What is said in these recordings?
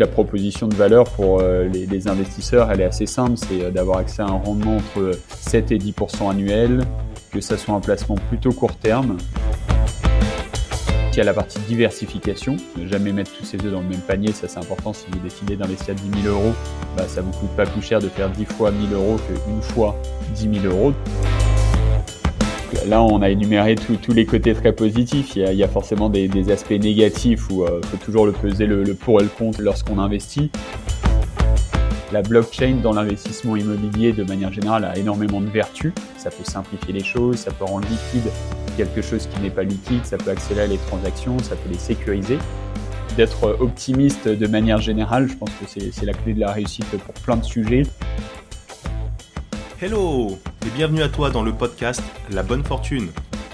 La proposition de valeur pour les, investisseurs, elle est assez simple, c'est d'avoir accès à un rendement entre 7 et 10% annuel, que ça soit un placement plutôt court terme. Il y a la partie diversification, ne jamais mettre tous ses œufs dans le même panier, ça c'est important. Si vous décidez d'investir 10 000 euros, bah, ça ne vous coûte pas plus cher de faire 10 fois 1000 euros qu'une fois 10 000 euros. Là, on a énuméré tous les côtés très positifs. Il y a, forcément des, aspects négatifs où il euh, faut toujours le peser le, le pour et le contre lorsqu'on investit. La blockchain dans l'investissement immobilier, de manière générale, a énormément de vertus. Ça peut simplifier les choses, ça peut rendre liquide quelque chose qui n'est pas liquide, ça peut accélérer les transactions, ça peut les sécuriser. D'être optimiste de manière générale, je pense que c'est la clé de la réussite pour plein de sujets. Hello et bienvenue à toi dans le podcast La Bonne Fortune,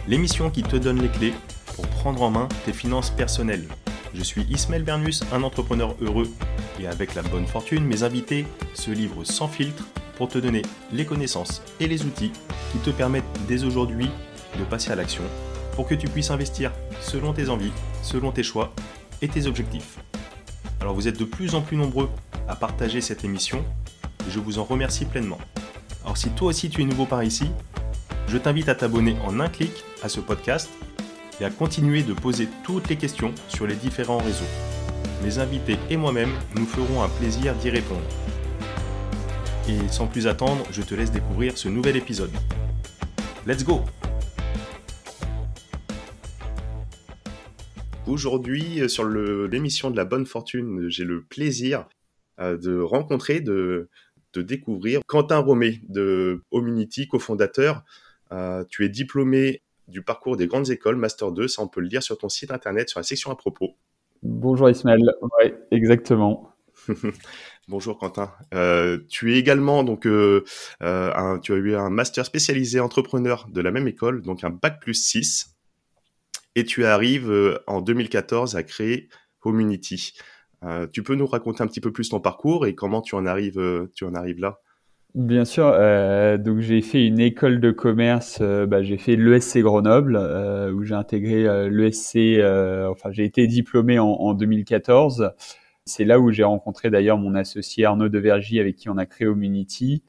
l'émission qui te donne les clés pour prendre en main tes finances personnelles. Je suis Ismaël Bernus, un entrepreneur heureux et avec la bonne fortune, mes invités se livrent sans filtre pour te donner les connaissances et les outils qui te permettent dès aujourd'hui de passer à l'action pour que tu puisses investir selon tes envies, selon tes choix et tes objectifs. Alors vous êtes de plus en plus nombreux à partager cette émission et je vous en remercie pleinement. Alors si toi aussi tu es nouveau par ici, je t'invite à t'abonner en un clic à ce podcast et à continuer de poser toutes les questions sur les différents réseaux. Mes invités et moi-même nous ferons un plaisir d'y répondre. Et sans plus attendre, je te laisse découvrir ce nouvel épisode. Let's go Aujourd'hui, euh, sur l'émission de la bonne fortune, j'ai le plaisir euh, de rencontrer, de, découvrir Quentin Romé de Hominity, cofondateur. Euh, tu es diplômé du parcours des grandes écoles, Master 2, ça on peut le lire sur ton site internet, sur la section à propos. Bonjour Ismaël, oui, exactement. Bonjour Quentin. tu es également donc tu as eu un master spécialisé entrepreneur de la même école, donc un bac plus 6 et tu arrives euh, en 2014 à créer Community. Euh, tu peux nous raconter un petit peu plus ton parcours et comment tu en arrives, euh, tu en arrives là? Bien sûr. donc j'ai fait une école de commerce. Bah, j'ai fait l'ESC Grenoble où j'ai intégré l'ESC. enfin, j'ai été diplômé en, 2014. C'est là où j'ai rencontré d'ailleurs mon associé Arnaud Devergy avec qui on a créé Community.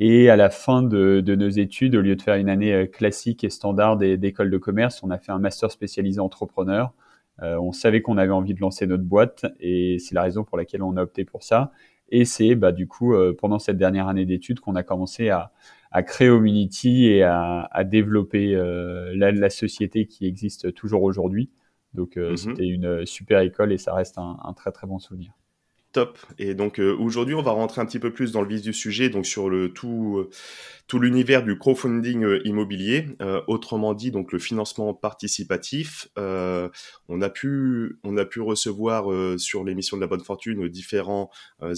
Et à la fin de, nos études, au lieu de faire une année euh, classique et standard d'école de commerce, on a fait un master spécialisé entrepreneur. Euh, on savait qu'on avait envie de lancer notre boîte et c'est la raison pour laquelle on a opté pour ça. Et c'est bah, du coup euh, pendant cette dernière année d'études qu'on a commencé à, créer Omunity et à, développer la, société qui existe toujours aujourd'hui. Donc mm-hmm. c'était une super école et ça reste un très très bon souvenir. Top. Et donc euh, aujourd'hui, on va rentrer un petit peu plus dans le vif du sujet, donc sur le tout, euh, tout l'univers du crowdfunding euh, immobilier, autrement dit donc le financement participatif. on a pu on a pu recevoir sur l'émission de la bonne fortune différents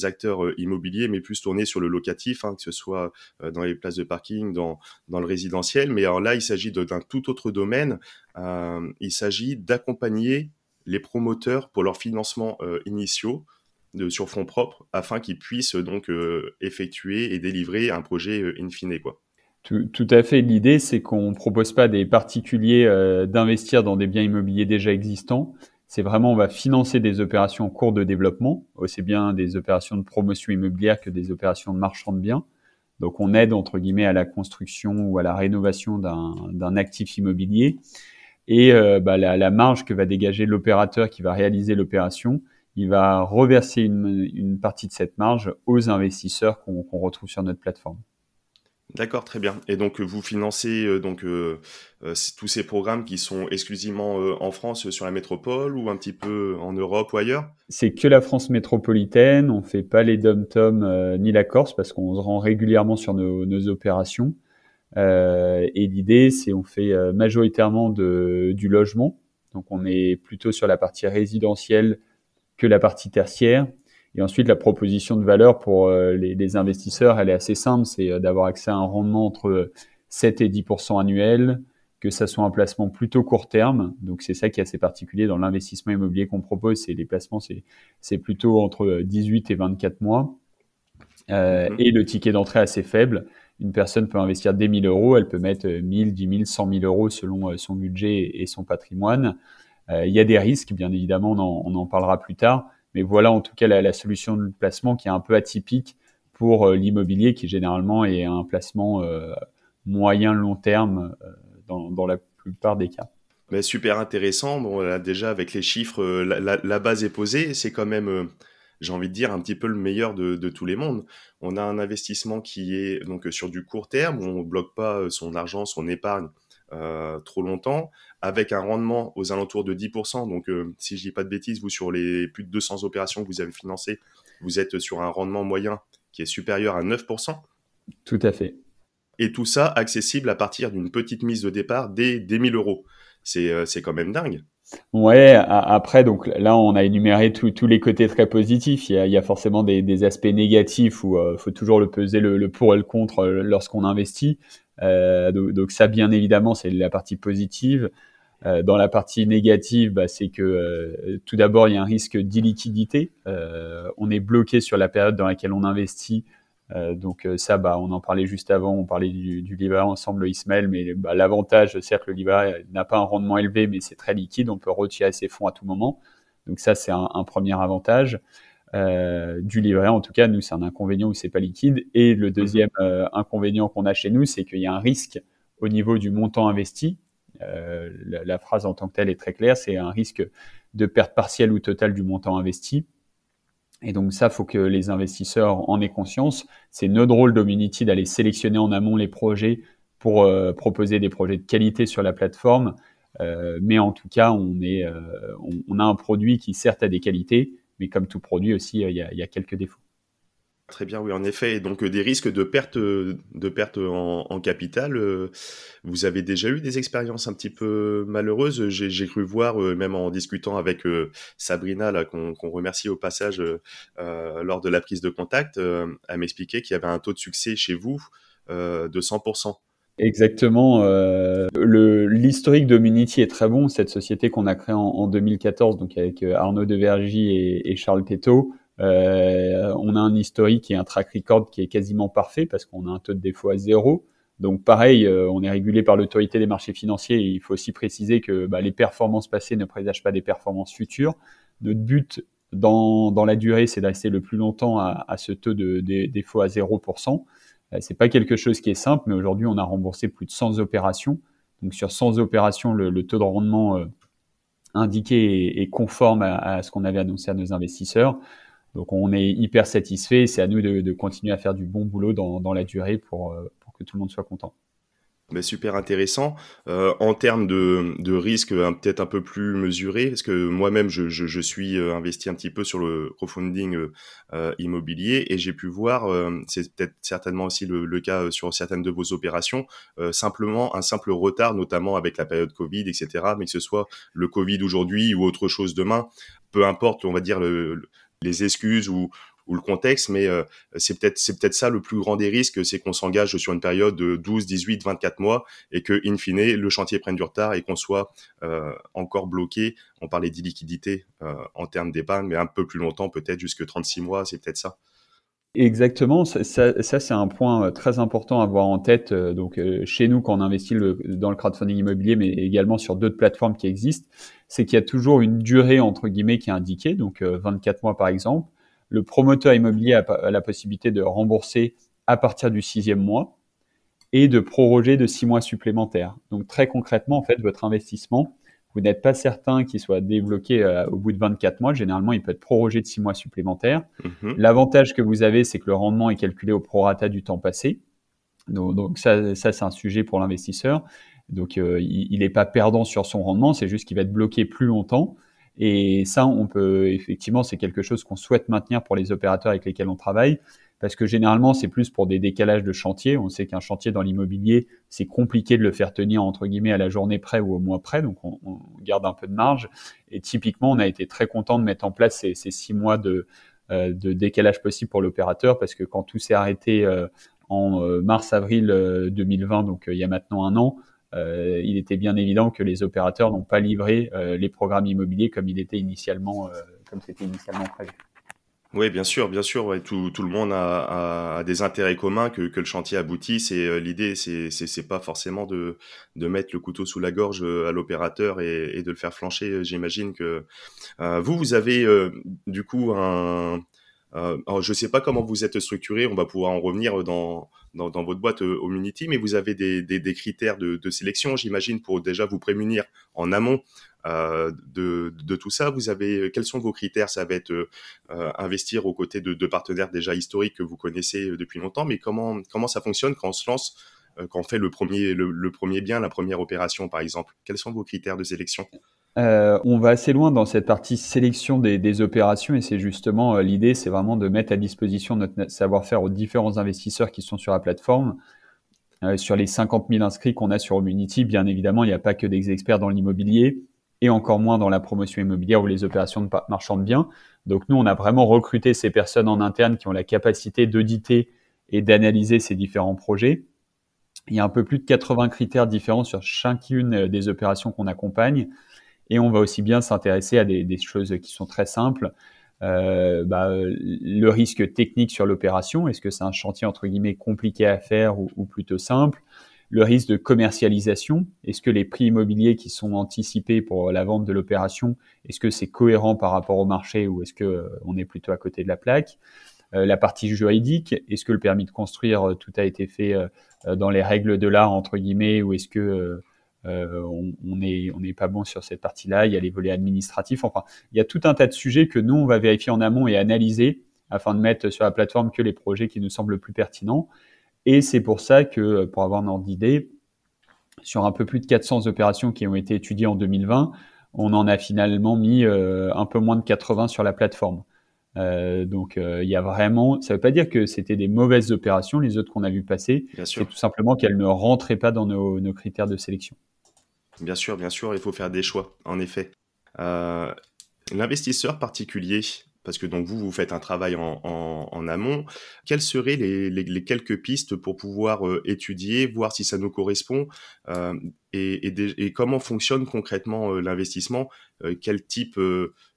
acteurs immobiliers, mais plus tournés sur le locatif, hein, que ce soit dans les places de parking, dans dans le résidentiel. Mais alors là, il s'agit d'un tout autre domaine. il s'agit d'accompagner les promoteurs pour leurs financements initiaux de, sur fonds propres afin qu'ils puissent donc euh, effectuer et délivrer un projet euh, in fine. Quoi. Tout, tout à fait. L'idée, c'est qu'on ne propose pas des particuliers euh, d'investir dans des biens immobiliers déjà existants. C'est vraiment, on va financer des opérations en cours de développement, aussi bien des opérations de promotion immobilière que des opérations de marchand de biens. Donc, on aide, entre guillemets, à la construction ou à la rénovation d'un actif immobilier. Et bah, la, la, marge que va dégager l'opérateur qui va réaliser l'opération, il va reverser une, partie de cette marge aux investisseurs qu'on retrouve sur notre plateforme. D'accord, très bien. Et donc vous financez euh, donc euh, euh, tous ces programmes qui sont exclusivement en France sur la métropole ou un petit peu en Europe ou ailleurs? C'est que la France métropolitaine. On fait pas les dom-tom ni la Corse parce qu'on se rend régulièrement sur nos, nos opérations. et l'idée, c'est on fait majoritairement de, du logement. Donc on est plutôt sur la partie résidentielle que la partie tertiaire. Et ensuite, la proposition de valeur pour euh, les, investisseurs, elle est assez simple, c'est euh, d'avoir accès à un rendement entre 7 et 10 annuel, que ça soit un placement plutôt court terme. Donc c'est ça qui est assez particulier dans l'investissement immobilier qu'on propose, c'est les placements, c'est plutôt entre 18 et 24 mois. Euh, mhm. Et le ticket d'entrée assez faible. Une personne peut investir des 1000 euros, elle peut mettre 1000, 10 000, 100 000 euros selon son budget et son patrimoine. Euh, il y a des risques, bien évidemment, on en, parlera plus tard, mais voilà en tout cas la, solution de placement qui est un peu atypique pour l'immobilier, qui généralement est un placement moyen long terme dans, la plupart des cas. Mais super intéressant. Bon, déjà avec les chiffres, la, base est posée. C'est quand même j'ai envie de dire, un petit peu le meilleur de, tous les mondes. On a un investissement qui est donc sur du court terme, où on ne bloque pas euh, son argent, son épargne euh, trop longtemps, avec un rendement aux alentours de 10%. Donc, euh, si je dis pas de bêtises, vous, sur les plus de 200 opérations que vous avez financées, vous êtes sur un rendement moyen qui est supérieur à 9%. Tout à fait. Et tout ça accessible à partir d'une petite mise de départ des, des 1000 euros. C'est quand même dingue. Ouais, après, donc là, on a énuméré tous les côtés très positifs. Il y a, forcément des, aspects négatifs où il euh, faut toujours le peser le, pour et le contre euh, lorsqu'on investit. Euh, donc, ça, bien évidemment, c'est la partie positive. Dans la partie négative, bah, c'est que tout d'abord, il y a un risque d'illiquidité. on est bloqué sur la période dans laquelle on investit euh, donc euh, ça, bah, on en parlait juste avant, on parlait du, du livret ensemble Ismaël, mais bah, l'avantage, certes, le livret n'a pas un rendement élevé, mais c'est très liquide, on peut retirer ses fonds à tout moment. Donc ça, c'est un, un, premier avantage. Euh, du livret, en tout cas, nous, c'est un inconvénient où c'est pas liquide. Et le deuxième euh, inconvénient qu'on a chez nous, c'est qu'il y a un risque au niveau du montant investi. Euh, la, phrase en tant que telle est très claire, c'est un risque de perte partielle ou totale du montant investi. Et donc ça, faut que les investisseurs en aient conscience. C'est notre rôle d'Omunity d'aller sélectionner en amont les projets pour euh, proposer des projets de qualité sur la plateforme. Euh, mais en tout cas, on, a un produit qui certes a des qualités, mais comme tout produit aussi, il y a quelques défauts. Très bien, oui, en effet. donc, euh, des risques de perte, de perte en, capital. Euh, vous avez déjà eu des expériences un petit peu malheureuses? J'ai cru voir, euh, même en discutant avec Sabrina, qu'on remercie au passage lors de la prise de contact, elle m'expliquait qu'il y avait un taux de succès chez vous de 100%. Exactement. L'historique d'Omunity est très bon. Cette société qu'on a créée en, 2014, donc avec Arnaud Devergy et, et Charles Péto. Euh, on a un historique et un track record qui est quasiment parfait parce qu'on a un taux de défaut à zéro. Donc pareil, euh, on est régulé par l'autorité des marchés financiers. Et il faut aussi préciser que bah, les performances passées ne présagent pas des performances futures. Notre but dans, la durée, c'est de le plus longtemps à, ce taux de, défaut à 0%. Euh, c'est pas quelque chose qui est simple, mais aujourd'hui, on a remboursé plus de 100 opérations. Donc sur 100 opérations, le, taux de rendement euh, indiqué est, conforme à ce qu'on avait annoncé à nos investisseurs. Donc on est hyper satisfait. C'est à nous de, continuer à faire du bon boulot dans, la durée pour, euh, pour, que tout le monde soit content. Mais super intéressant. Euh, en termes de, de risque, hein, peut-être un peu plus mesuré, parce que moi-même, je, suis euh, investi un petit peu sur le crowdfunding immobilier et j'ai pu voir, c'est peut-être certainement aussi le, le, cas sur certaines de vos opérations, simplement un simple retard, notamment avec la période Covid, etc. Mais que ce soit le Covid aujourd'hui ou autre chose demain, peu importe, on va dire le les excuses ou, le contexte, mais euh, c'est peut-être c'est peut-être ça le plus grand des risques, c'est qu'on s'engage sur une période de 12, 18, 24 mois et que in fine le chantier prenne du retard et qu'on soit euh, encore bloqué. On parlait d'illiquidité euh, en termes d'épargne, mais un peu plus longtemps, peut-être jusque 36 mois, c'est peut-être ça. Exactement, ça, ça, c'est un point très important à avoir en tête. Donc chez nous, quand on investit dans le crowdfunding immobilier, mais également sur d'autres plateformes qui existent, c'est qu'il y a toujours une durée entre guillemets qui est indiquée, donc 24 euh, mois par exemple. Le promoteur immobilier a, la possibilité de rembourser à partir du sixième mois et de proroger de six mois supplémentaires. Donc très concrètement, en fait, votre investissement, vous n'êtes pas certain qu'il soit débloqué euh, au bout de 24 mois. Généralement, il peut être prorogé de six mois supplémentaires. Mhm. L'avantage que vous avez, c'est que le rendement est calculé au prorata du temps passé. Donc, donc ça, ça c'est un sujet pour l'investisseur. Donc euh, il n'est pas perdant sur son rendement, c'est juste qu'il va être bloqué plus longtemps. Et ça, on peut effectivement, c'est quelque chose qu'on souhaite maintenir pour les opérateurs avec lesquels on travaille, parce que généralement, c'est plus pour des décalages de chantier. On sait qu'un chantier dans l'immobilier, c'est compliqué de le faire tenir entre guillemets à la journée près ou au mois près, donc on, garde un peu de marge. Et typiquement, on a été très content de mettre en place ces, six mois de, euh, de décalage possible pour l'opérateur, parce que quand tout s'est arrêté euh, en mars-avril 2020, donc il y a maintenant un an, euh, il était bien évident que les opérateurs n'ont pas livré euh, les programmes immobiliers euh, comme c'était initialement prévu. Oui, bien sûr, bien sûr. Ouais, tout, le monde a, des intérêts communs que, le chantier aboutisse. Et euh, l'idée, c'est, c'est, pas forcément de, mettre le couteau sous la gorge euh, à l'opérateur et, et de le faire flancher. J'imagine que euh, vous, vous avez du coup un. alors je sais pas comment vous êtes structuré. On va pouvoir en revenir dans, votre boîte au Unity, mais vous avez des, critères de, de sélection, j'imagine, pour déjà vous prémunir en amont euh, de, de, tout ça. Vous avez quels sont vos critères? Ça va être euh, investir aux côtés de, partenaires déjà historiques que vous connaissez euh, depuis longtemps, mais comment comment ça fonctionne quand on se lance, quand on fait le premier le, premier bien, la première opération par exemple? Quels sont vos critères de sélection? Euh, on va assez loin dans cette partie sélection des, opérations et c'est justement l'idée, c'est vraiment de mettre à disposition notre savoir-faire aux différents investisseurs qui sont sur la plateforme. Euh, sur les 50 000 inscrits qu'on a sur Community, bien évidemment, il n'y a pas que des experts dans l'immobilier et encore moins dans la promotion immobilière ou les opérations de marchand de biens. Donc nous, on a vraiment recruté ces personnes en interne qui ont la capacité d'auditer et d'analyser ces différents projets. Il y a un peu plus de 80 critères différents sur chacune des opérations qu'on accompagne. Et on va aussi bien s'intéresser à des, choses qui sont très simples. Euh, bah, le risque technique sur l'opération, est-ce que c'est un chantier entre guillemets compliqué à faire ou plutôt simple? Le risque de commercialisation. Est-ce que les prix immobiliers qui sont anticipés pour la vente de l'opération, est-ce que c'est cohérent par rapport au marché ou est-ce que euh, on est plutôt à côté de la plaque? Euh, La partie juridique, est-ce que le permis de construire, euh, tout a été fait dans les règles de l'art, entre guillemets, ou est-ce que on n'est pas bon sur cette partie-là? Il y a les volets administratifs. Enfin, il y a tout un tas de sujets que nous, on va vérifier en amont et analyser afin de mettre sur la plateforme que les projets qui nous semblent le plus pertinents. Et c'est pour ça que, pour avoir un ordre d'idée, sur un peu plus de 400 opérations qui ont été étudiées en 2020, on en a finalement mis euh, un peu moins de 80 sur la plateforme. Euh, donc euh, il y a vraiment, ça ne veut pas dire que c'était des mauvaises opérations, les autres qu'on a vu passer, c'est tout simplement qu'elles ne rentraient pas dans nos, nos, critères de sélection. Bien sûr, bien sûr, il faut faire des choix, en effet. L'investisseur particulier, parce que donc vous, vous faites un travail en, en, en amont. Quelles seraient les, les, les, quelques pistes pour pouvoir euh, étudier, voir si ça nous correspond euh, et, et, et, comment fonctionne concrètement euh, l'investissement euh, Quel type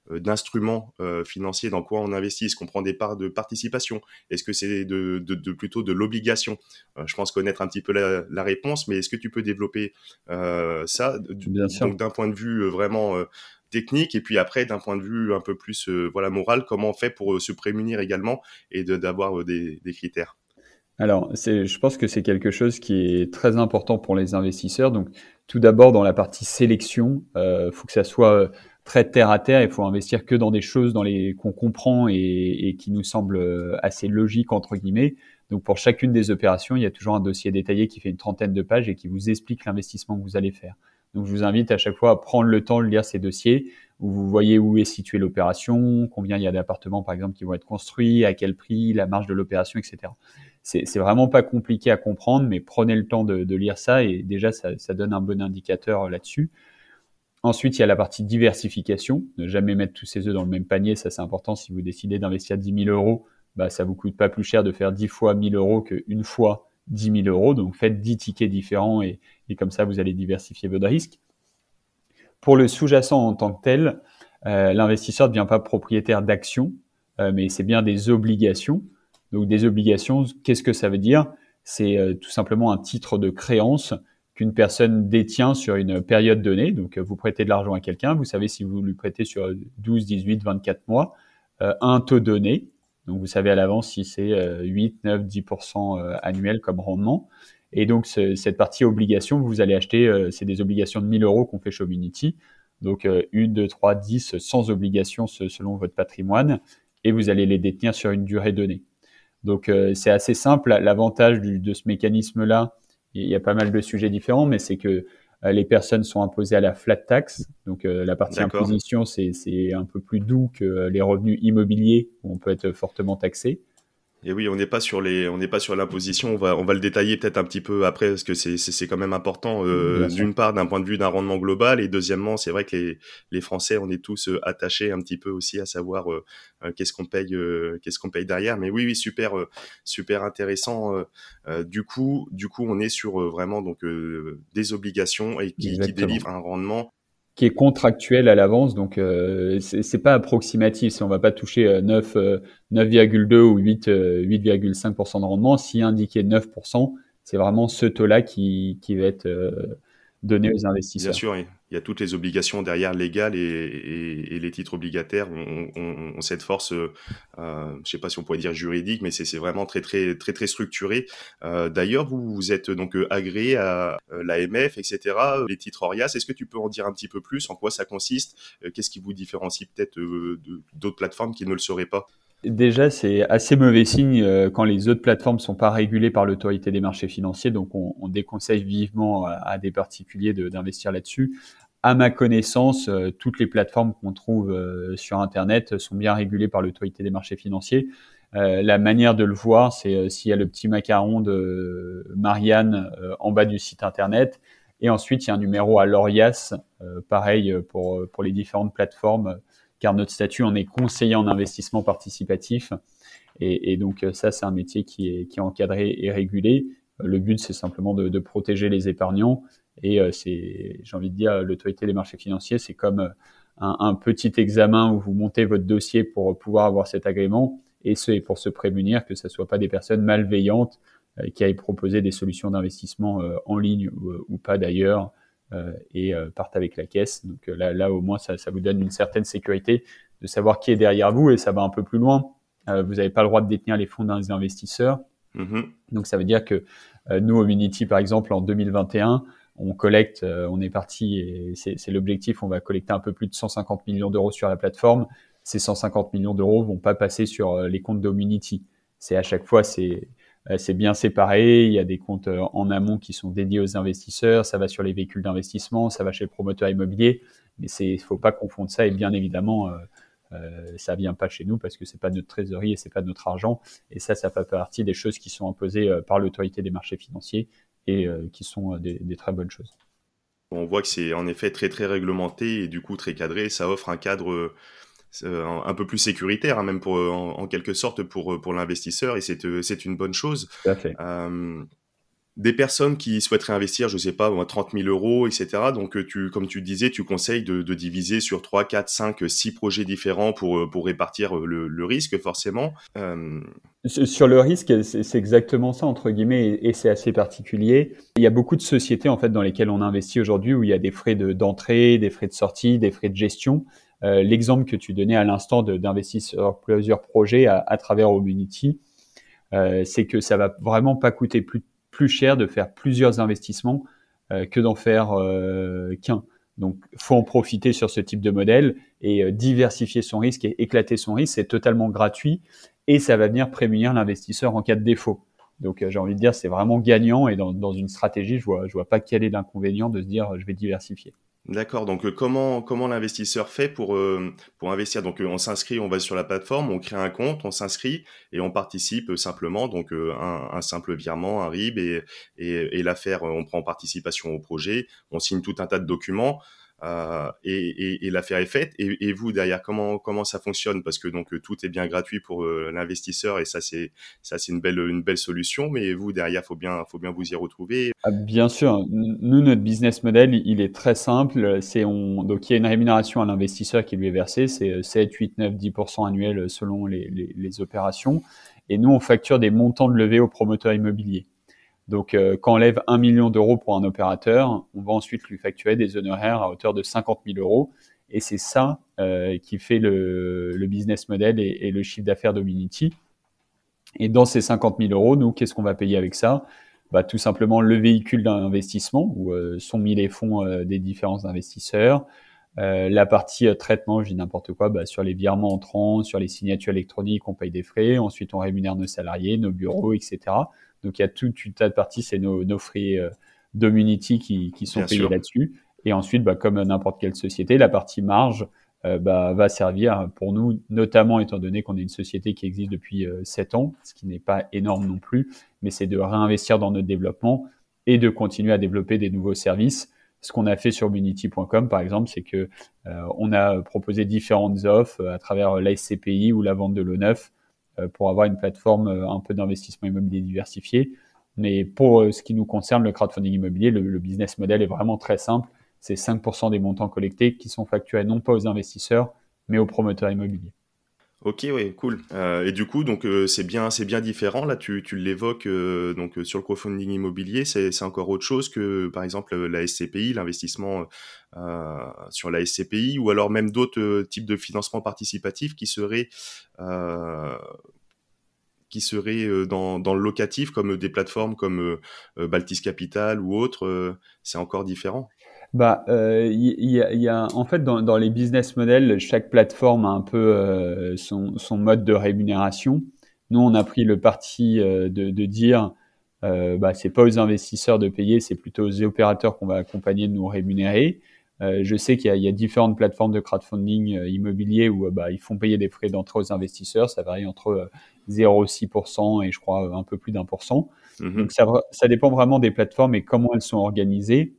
d'instrument financier dans quoi on investit? Est-ce qu'on prend des parts de participation? Est-ce que c'est de, de, de, plutôt de l'obligation? Je pense connaître un petit peu la, la réponse, mais est-ce que tu peux développer ça? Bien Donc d'un point de vue vraiment technique et puis après d'un point de vue un peu plus euh, voilà moral comment on fait pour euh, se prémunir également et d'avoir euh, des, critères. Alors je pense que c'est quelque chose qui est très important pour les investisseurs. Donc tout d'abord dans la partie sélection il faut que ça soit très terre à terre il faut investir que dans des choses dans les qu'on comprend et, et, qui nous semblent assez logiques entre guillemets. Donc pour chacune des opérations il y a toujours un dossier détaillé qui fait une trentaine de pages et qui vous explique l'investissement que vous allez faire donc, je vous invite à chaque fois à prendre le temps de lire ces dossiers où vous voyez où est située l'opération, combien il y a d'appartements, par exemple, qui vont être construits, à quel prix, la marge de l'opération, etc. C'est vraiment pas compliqué à comprendre, mais prenez le temps de, lire ça et déjà, ça, donne un bon indicateur là-dessus. Ensuite, il y a la partie diversification. Ne jamais mettre tous ses œufs dans le même panier, ça c'est important. Si vous décidez d'investir 10 000 euros, bah, ça vous coûte pas plus cher de faire 10 fois 1000 euros qu'une fois 10 000 euros. Donc faites 10 tickets différents et, et, comme ça vous allez diversifier votre risque. Pour le sous-jacent en tant que tel, euh, l'investisseur ne devient pas propriétaire d'actions, euh, mais c'est bien des obligations. Donc des obligations, qu'est-ce que ça veut dire? C'est euh, tout simplement un titre de créance qu'une personne détient sur une période donnée. Donc vous prêtez de l'argent à quelqu'un, vous savez si vous lui prêtez sur 12, 18, 24 mois, un taux donné, donc vous savez à l'avance si c'est 8, 9, 10% annuel comme rendement. Et donc cette partie obligation, vous allez acheter, euh, c'est des obligations de 1000 euros qu'on fait chez Obinity. Donc 1, 2, 3, 10 sans obligation selon votre patrimoine. Et vous allez les détenir sur une durée donnée. Donc euh, c'est assez simple. L'avantage de ce mécanisme-là, il y a pas mal de sujets différents, mais c'est que les personnes sont imposées à la flat tax. Donc euh, la partie imposition, c'est un peu plus doux que les revenus immobiliers où on peut être fortement taxé. Et oui, on n'est pas sur les, on n'est pas sur l'imposition. On va, on va le détailler peut-être un petit peu après parce que c'est, c'est, quand même important. Euh, d'une part, d'un point de vue d'un rendement global, et deuxièmement, c'est vrai que les, les Français, on est tous euh, attachés un petit peu aussi à savoir euh, qu'est-ce qu'on paye, qu'est-ce qu'on paye derrière. Mais oui, oui, super, super intéressant. du coup, du coup, on est sur vraiment donc des obligations et qui, qui délivrent un rendement qui est contractuel à l'avance, donc euh, c'est pas approximatif. Si on va pas toucher 9, 9,2 ou 8, 8,5% de rendement, si indiqué 9%, c'est vraiment ce taux-là qui, qui va être donné aux investisseurs. Bien sûr, il y a toutes les obligations derrière légales et, les titres obligataires ont, cette force, euh, euh, je ne sais pas si on pourrait dire juridique, mais c'est vraiment très très très très structuré. Euh, d'ailleurs, vous, vous êtes donc agréé à l'AMF, etc. Les titres Orias, est-ce que tu peux en dire un petit peu plus? En quoi ça consiste? Qu'est-ce qui vous différencie peut-être d'autres plateformes qui ne le seraient pas? Déjà, c'est assez mauvais signe euh, quand les autres plateformes sont pas régulées par l'autorité des marchés financiers. Donc, on, on déconseille vivement à, des particuliers d'investir là-dessus. À ma connaissance, euh, toutes les plateformes qu'on trouve euh, sur Internet sont bien régulées par l'autorité des marchés financiers. la manière de le voir, c'est s'il y a le petit macaron de Marianne en bas du site Internet. Et ensuite, il y a un numéro à l'ORIAS, pareil pour les différentes plateformes car notre statut, on est conseiller en investissement participatif. Et, donc ça, c'est un métier qui est, qui est encadré et régulé. Le but, c'est simplement de, protéger les épargnants. Et euh, c'est, j'ai envie de dire, l'autorité des marchés financiers, c'est comme un, petit examen où vous montez votre dossier pour pouvoir avoir cet agrément. Et pour se prémunir que ce ne soit pas des personnes malveillantes euh, qui aillent proposer des solutions d'investissement euh, en ligne ou pas d'ailleurs euh, et euh, partent avec la caisse. Donc euh, là, là au moins, ça, vous donne une certaine sécurité de savoir qui est derrière vous et ça va un peu plus loin. vous n'avez pas le droit de détenir les fonds d'un investisseurs. Mm-hmm. Donc ça veut dire que nous, au Unity, par exemple, en 2021, on collecte, on est parti, et c'est l'objectif, on va collecter un peu plus de 150 millions d'euros sur la plateforme. Ces 150 millions d'euros vont pas passer sur les comptes d'Omunity. C'est à chaque fois, c'est euh, c'est bien séparé. Il y a des comptes euh, en amont qui sont dédiés aux investisseurs. Ça va sur les véhicules d'investissement, ça va chez le promoteur immobilier. Mais il ne faut pas confondre ça. Et bien évidemment, euh, euh, ça vient pas chez nous parce que c'est pas notre trésorerie et c'est pas notre argent. Et ça, ça fait partie des choses qui sont imposées par l'autorité des marchés financiers et qui sont des, des, très bonnes choses. On voit que c'est en effet très très réglementé et du coup très cadré. Ça offre un cadre euh, un peu plus sécuritaire, hein, même pour, euh, en, quelque sorte pour, euh, pour l'investisseur, et c'est une bonne chose. des personnes qui souhaiteraient investir, je sais pas, 30 000 euros, etc. Donc, tu, comme tu disais, tu conseilles de, diviser sur 3, 4, 5, 6 projets différents pour, pour répartir le, risque, forcément. Sur le risque, c'est exactement ça, entre guillemets, et, c'est assez particulier. Il y a beaucoup de sociétés, en fait, dans lesquelles on investit aujourd'hui où il y a des frais d'entrée, des frais de sortie, des frais de gestion. Euh, l'exemple que tu donnais à l'instant d'investir plusieurs projets à, travers Community, euh, c'est que ça va vraiment pas coûter plus, cher de faire plusieurs investissements euh, que d'en faire qu'un. Donc, faut en profiter sur ce type de modèle et diversifier son risque et éclater son risque. C'est totalement gratuit et ça va venir prémunir l'investisseur en cas de défaut. Donc, j'ai envie de dire, c'est vraiment gagnant et dans, une stratégie, je vois, je vois pas quel est l'inconvénient de se dire, je vais diversifier. D'accord. Donc euh, comment comment l'investisseur fait pour euh, pour investir? Donc euh, on s'inscrit, on va sur la plateforme, on crée un compte, on s'inscrit et on participe simplement. Donc un, simple virement, un RIB et et, et l'affaire, on prend participation au projet, on signe tout un tas de documents. Euh, et, l'affaire est faite. Et, vous derrière, comment comment ça fonctionne? Parce que donc tout est bien gratuit pour euh, l'investisseur et ça c'est ça c'est une belle une belle solution. Mais vous derrière, faut bien faut bien vous y retrouver. Ah, bien sûr, nous notre business model il est très simple. C'est on donc il y a une rémunération à l'investisseur qui lui est versée, c'est 7, 8, 9, 10% annuels selon les, les, les opérations. Et nous on facture des montants de levée aux promoteurs immobiliers. Donc, euh, quand on lève 1 million d'euros pour un opérateur, on va ensuite lui facturer des honoraires à hauteur de 50 000 euros. Et c'est ça euh, qui fait le, business model et, le chiffre d'affaires d'Ominity. Et dans ces 50 000 euros, nous, qu'est-ce qu'on va payer avec ça? Bah, Tout simplement le véhicule d'investissement où euh, sont mis les fonds des différents investisseurs. la partie traitement, je dis n'importe quoi, bah, sur les virements entrants, sur les signatures électroniques, on paye des frais. Ensuite, on rémunère nos salariés, nos bureaux, etc. Donc il y a tout un tas de parties, c'est nos, nos frais euh, d'Omunity qui, qui sont payés là-dessus. Et ensuite, bah, comme n'importe quelle société, la partie marge euh, bah, va servir pour nous, notamment étant donné qu'on est une société qui existe depuis euh, 7 ans, ce qui n'est pas énorme non plus, mais c'est de réinvestir dans notre développement et de continuer à développer des nouveaux services. Ce qu'on a fait sur Munity.com, par exemple, c'est que euh, on a proposé différentes offres à travers la SCPI ou la vente de l'eau neuf pour avoir une plateforme euh, un peu d'investissement immobilier diversifié. Mais pour euh, ce qui nous concerne, le crowdfunding immobilier, le, business model est vraiment très simple. c'est 5% des montants collectés qui sont facturés non pas aux investisseurs, mais aux promoteurs immobiliers. Ok, oui, cool. Euh, et du coup, donc euh, c'est bien, c'est bien différent. Là, tu, tu l'évoques euh, donc sur le crowdfunding immobilier, c'est, encore autre chose que par exemple la SCPI, l'investissement sur la SCPI, ou alors même d'autres types de financement participatif qui seraient qui seraient dans, dans le locatif, comme des plateformes comme Baltis Capital ou autres. c'est encore différent. Bah, il euh, y, y, a, en fait dans, dans, les business models, chaque plateforme a un peu euh, son, son, mode de rémunération. Nous, on a pris le parti euh, de, de, dire, bah, c'est pas aux investisseurs de payer, c'est plutôt aux opérateurs qu'on va accompagner de nous rémunérer. Euh, je sais qu'il y, y, a différentes plateformes de crowdfunding immobilier où bah, ils font payer des frais d'entrée aux investisseurs. Ça varie entre 0,6% et je crois un peu plus d'un pour cent. Mm-hmm. Donc ça, ça dépend vraiment des plateformes et comment elles sont organisées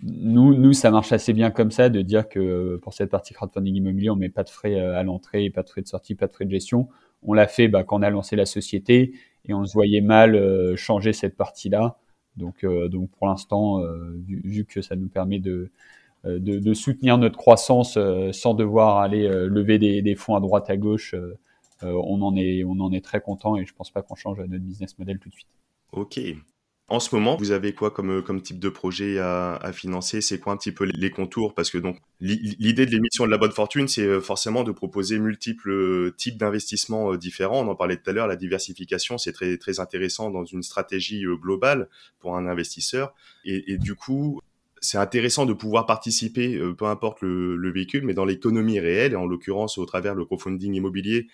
nous, nous, ça marche assez bien comme ça, de dire que euh, pour cette partie crowdfunding immobilier, on met pas de frais euh, à l'entrée, pas de frais de sortie, pas de frais de gestion. On l'a fait bah, quand on a lancé la société et on se voyait mal euh, changer cette partie-là. Donc, donc pour l'instant, vu, que ça nous permet de, de, soutenir notre croissance sans devoir aller lever des, des, fonds à droite à gauche, on en est on en est très content et je pense pas qu'on change notre business model tout de suite. Ok, en ce moment, vous avez quoi comme, comme type de projet à, à financer? C'est quoi un petit peu les contours? Parce que donc l'idée de l'émission de la bonne fortune, c'est euh, forcément de proposer multiples euh, types d'investissements euh, différents. On en parlait tout à l'heure, la diversification, c'est très très intéressant dans une stratégie globale pour un investisseur. Et, et du coup, c'est intéressant de pouvoir participer, peu importe le, le véhicule, mais dans l'économie réelle, et en l'occurrence au travers le crowdfunding immobilier,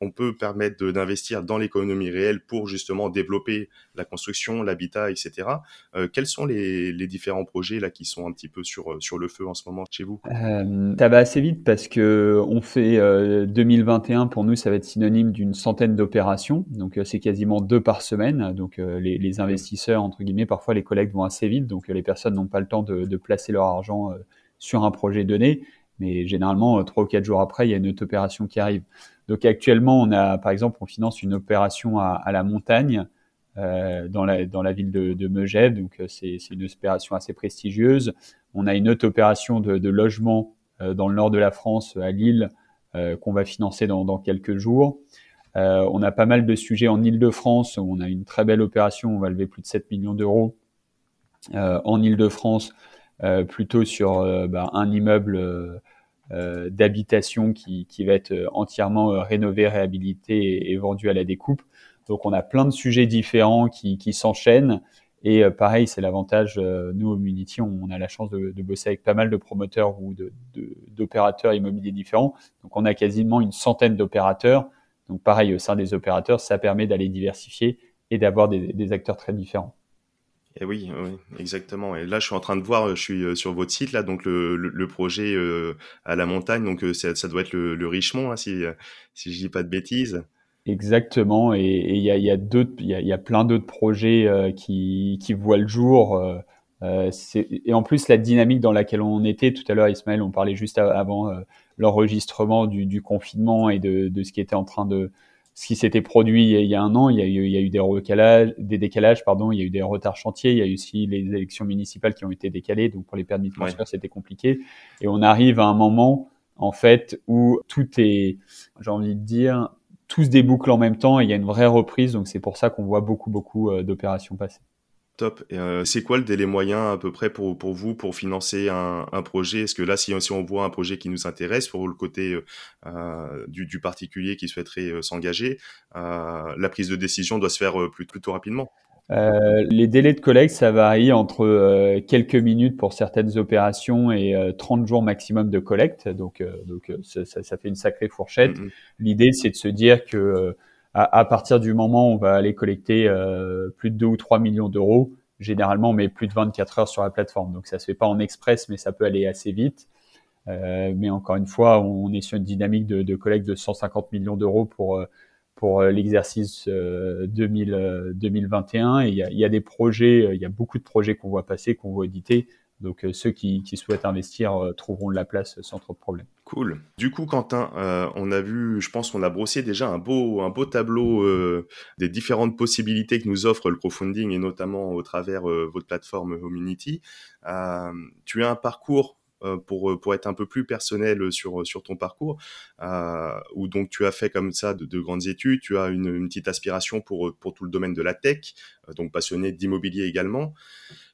on peut permettre d'investir dans l'économie réelle pour justement développer la construction, l'habitat, etc. Euh, quels sont les, différents projets là qui sont un petit peu sur, sur le feu en ce moment chez vous? Euh, Ça va assez vite parce que on fait 2021 euh, pour nous, ça va être synonyme d'une centaine d'opérations. Donc c'est quasiment deux par semaine. Donc les, investisseurs entre guillemets, parfois les collègues vont assez vite, donc les personnes n'ont pas le temps de placer leur argent sur un projet donné. Mais généralement, trois ou quatre jours après, il y a une autre opération qui arrive. Donc actuellement, on a, par exemple, on finance une opération à, la montagne euh, dans, la, ville de, de Megève, donc euh, c'est une opération assez prestigieuse. On a une autre opération de, logement euh, dans le nord de la France, à Lille, qu'on va financer dans, quelques jours. On a pas mal de sujets en Île-de-France, où on a une très belle opération, on va lever plus de 7 millions d'euros en Île-de-France, plutôt sur bah, un immeuble d'habitation qui, qui, va être euh, entièrement euh, rénové, réhabilité et, vendu à la découpe. Donc on a plein de sujets différents qui, qui s'enchaînent. Et pareil, c'est l'avantage, nous au Munity, on, a la chance de, de, bosser avec pas mal de promoteurs ou d'opérateurs de, immobiliers différents. Donc on a quasiment une centaine d'opérateurs. Donc pareil, au sein des opérateurs, ça permet d'aller diversifier et d'avoir des acteurs très différents. Et eh oui, oui, exactement. Et là, je suis en train de voir, je suis euh, sur votre site là, donc le, projet euh, à la montagne, donc euh, ça, doit être le, le Richemont, hein, si si je dis pas de bêtises. Exactement. Et il y a, y a y a, plein d'autres projets qui qui voient le jour. et en plus, la dynamique dans laquelle on était tout à l'heure, Ismaël, on parlait juste avant l'enregistrement du, confinement et de ce qui était en train de ce qui s'était produit il y a un an, il y a eu, il y a eu des recalages, des décalages, pardon, il y a eu des retards chantiers, il y a eu aussi les élections municipales qui ont été décalées, donc pour les permis de transfert, c'était compliqué. Et on arrive à un moment, en fait, où tout est, j'ai envie de dire, tout se déboucle en même temps et il y a une vraie reprise, donc c'est pour ça qu'on voit beaucoup, beaucoup euh, d'opérations passer. Top. Euh, c'est quoi le délai moyen à peu près pour, pour vous pour financer un, un projet? Est-ce que là, si, si, on voit un projet qui nous intéresse pour le côté euh, du, du, particulier qui souhaiterait euh, s'engager, euh, la prise de décision doit se faire euh, plus, plutôt rapidement? Euh, les délais de collecte, ça varie entre quelques minutes pour certaines opérations et 30 jours maximum de collecte. Donc, donc ça, ça, fait une sacrée fourchette. Mm-hmm. L'idée, c'est de se dire que à, partir du moment où on va aller collecter euh, plus de 2 ou 3 millions d'euros, généralement on met plus de 24 heures sur la plateforme. Donc ça se fait pas en express, mais ça peut aller assez vite. Euh, mais encore une fois, on est sur une dynamique de, collecte de 150 millions d'euros pour euh, pour l'exercice 2000, 2021. Et il y a, des projets, il y a beaucoup de projets qu'on voit passer, qu'on voit éditer. Donc ceux qui, souhaitent investir trouveront de la place sans trop de problèmes. Cool. Du coup, Quentin, on a vu, je pense qu'on a brossé déjà un beau, un beau tableau des différentes possibilités que nous offre le crowdfunding et notamment au travers votre plateforme Homunity. tu as un parcours euh, pour, euh, pour être un peu plus personnel sur, sur ton parcours, euh, où donc tu as fait comme ça de, de grandes études, tu as une, une, petite aspiration pour, pour tout le domaine de la tech, euh, donc passionné d'immobilier également.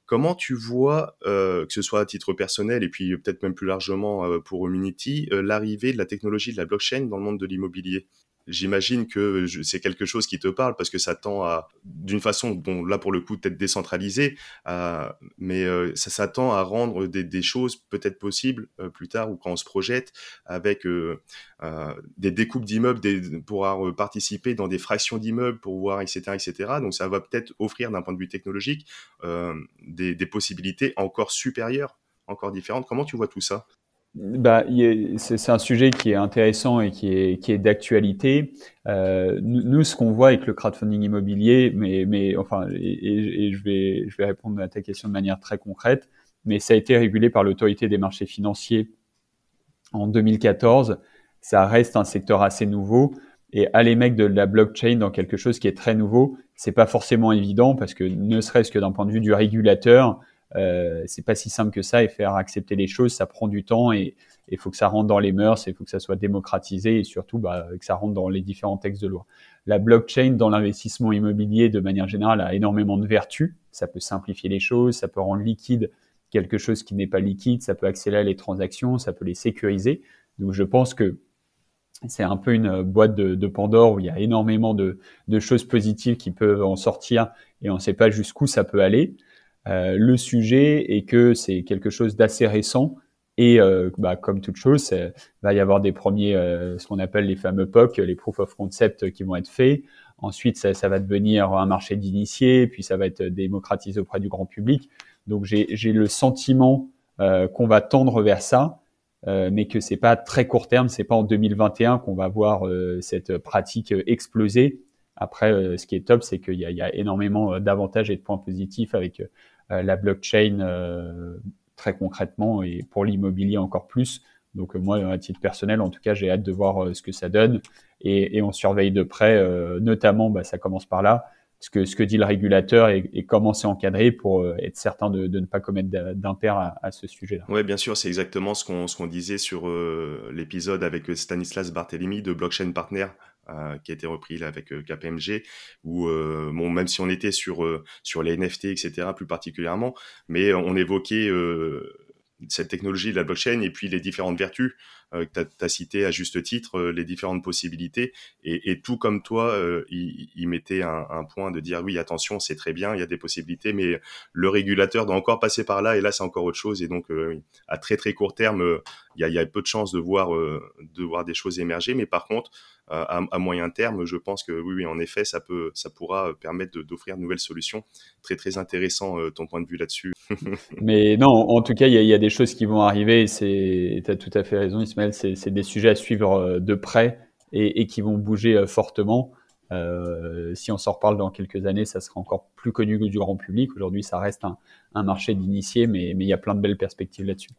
Comment tu vois, euh, que ce soit à titre personnel et puis peut-être même plus largement pour Humanity, l'arrivée de la technologie de la blockchain dans le monde de l'immobilier? J'imagine que c'est quelque chose qui te parle parce que ça tend à, d'une façon, bon, là pour le coup, peut-être décentralisée, mais euh, ça, ça tend à rendre des, choses peut-être possibles euh, plus tard ou quand on se projette avec euh, des découpes d'immeubles, pour participer dans des fractions d'immeubles pour voir, etc., etc. Donc ça va peut-être offrir d'un point de vue technologique des possibilités encore supérieures, encore différentes. Comment tu vois tout ça? Bah, c'est un sujet qui est intéressant et qui est, qui est d'actualité. Euh, nous, ce qu'on voit avec le crowdfunding immobilier, mais, mais enfin, et, et, je, vais, je vais répondre à ta question de manière très concrète, mais ça a été régulé par l'autorité des marchés financiers en 2014. Ça reste un secteur assez nouveau. Et aller mecs de la blockchain dans quelque chose qui est très nouveau, c'est pas forcément évident parce que ne serait-ce que d'un point de vue du régulateur, euh, c'est pas si simple que ça et faire accepter les choses, ça prend du temps et il faut que ça rentre dans les mœurs, il faut que ça soit démocratisé et surtout bah, que ça rentre dans les différents textes de loi. La blockchain dans l'investissement immobilier de manière générale a énormément de vertus. Ça peut simplifier les choses, ça peut rendre liquide quelque chose qui n'est pas liquide, ça peut accélérer les transactions, ça peut les sécuriser. Donc je pense que c'est un peu une boîte de, Pandore où il y a énormément de, choses positives qui peuvent en sortir et on ne sait pas jusqu'où ça peut aller. Euh, le sujet est que c'est quelque chose d'assez récent et euh, bah, comme toute chose, il va y avoir des premiers, euh, ce qu'on appelle les fameux POC, les proof of concept qui vont être faits. Ensuite, ça, va devenir un marché d'initiés, puis ça va être démocratisé auprès du grand public. Donc j'ai le sentiment qu'on va tendre vers ça, mais que c'est pas très court terme, c'est pas en 2021 qu'on va voir cette pratique exploser. Après, ce qui est top, c'est qu'il y, a énormément d'avantages et de points positifs avec la blockchain euh, très concrètement et pour l'immobilier encore plus. Donc euh, moi, à titre personnel, en tout cas, j'ai hâte de voir ce que ça donne et, et on surveille de près, notamment, bah, ça commence par là, ce que, ce que dit le régulateur et, et comment c'est encadré pour être certain de, de ne pas commettre d'impair à, à, ce sujet-là. Oui, bien sûr, c'est exactement ce qu'on disait sur l'épisode avec Stanislas Barthélémy de Blockchain Partner euh, qui a été repris là, avec euh, KPMG, où euh, bon, même si on était sur sur les NFT, etc., plus particulièrement, mais on évoquait cette technologie de la blockchain et puis les différentes vertus euh, que tu as, cité à juste titre, les différentes possibilités. Et, et, tout comme toi, euh, il, il, mettait un, un, point de dire oui, attention, c'est très bien, il y a des possibilités, mais le régulateur doit encore passer par là. Et là, c'est encore autre chose. Et donc, à très très court terme, il y a, y, a, peu de chances de voir de voir des choses émerger. Mais par contre, à, à, moyen terme, je pense que oui, oui, en effet, ça peut, ça pourra permettre d'offrir de nouvelles solutions. Très, très intéressant euh, ton point de vue là-dessus. Mais non, en tout cas, il y, y, a des choses qui vont arriver. Tu as tout à fait raison, Ismaël. C'est des sujets à suivre euh, de près et, et qui vont bouger euh, fortement. Euh, si on s'en reparle dans quelques années, ça sera encore plus connu que du grand public. Aujourd'hui, ça reste un, un marché d'initiés, mais, mais, il y a plein de belles perspectives là-dessus.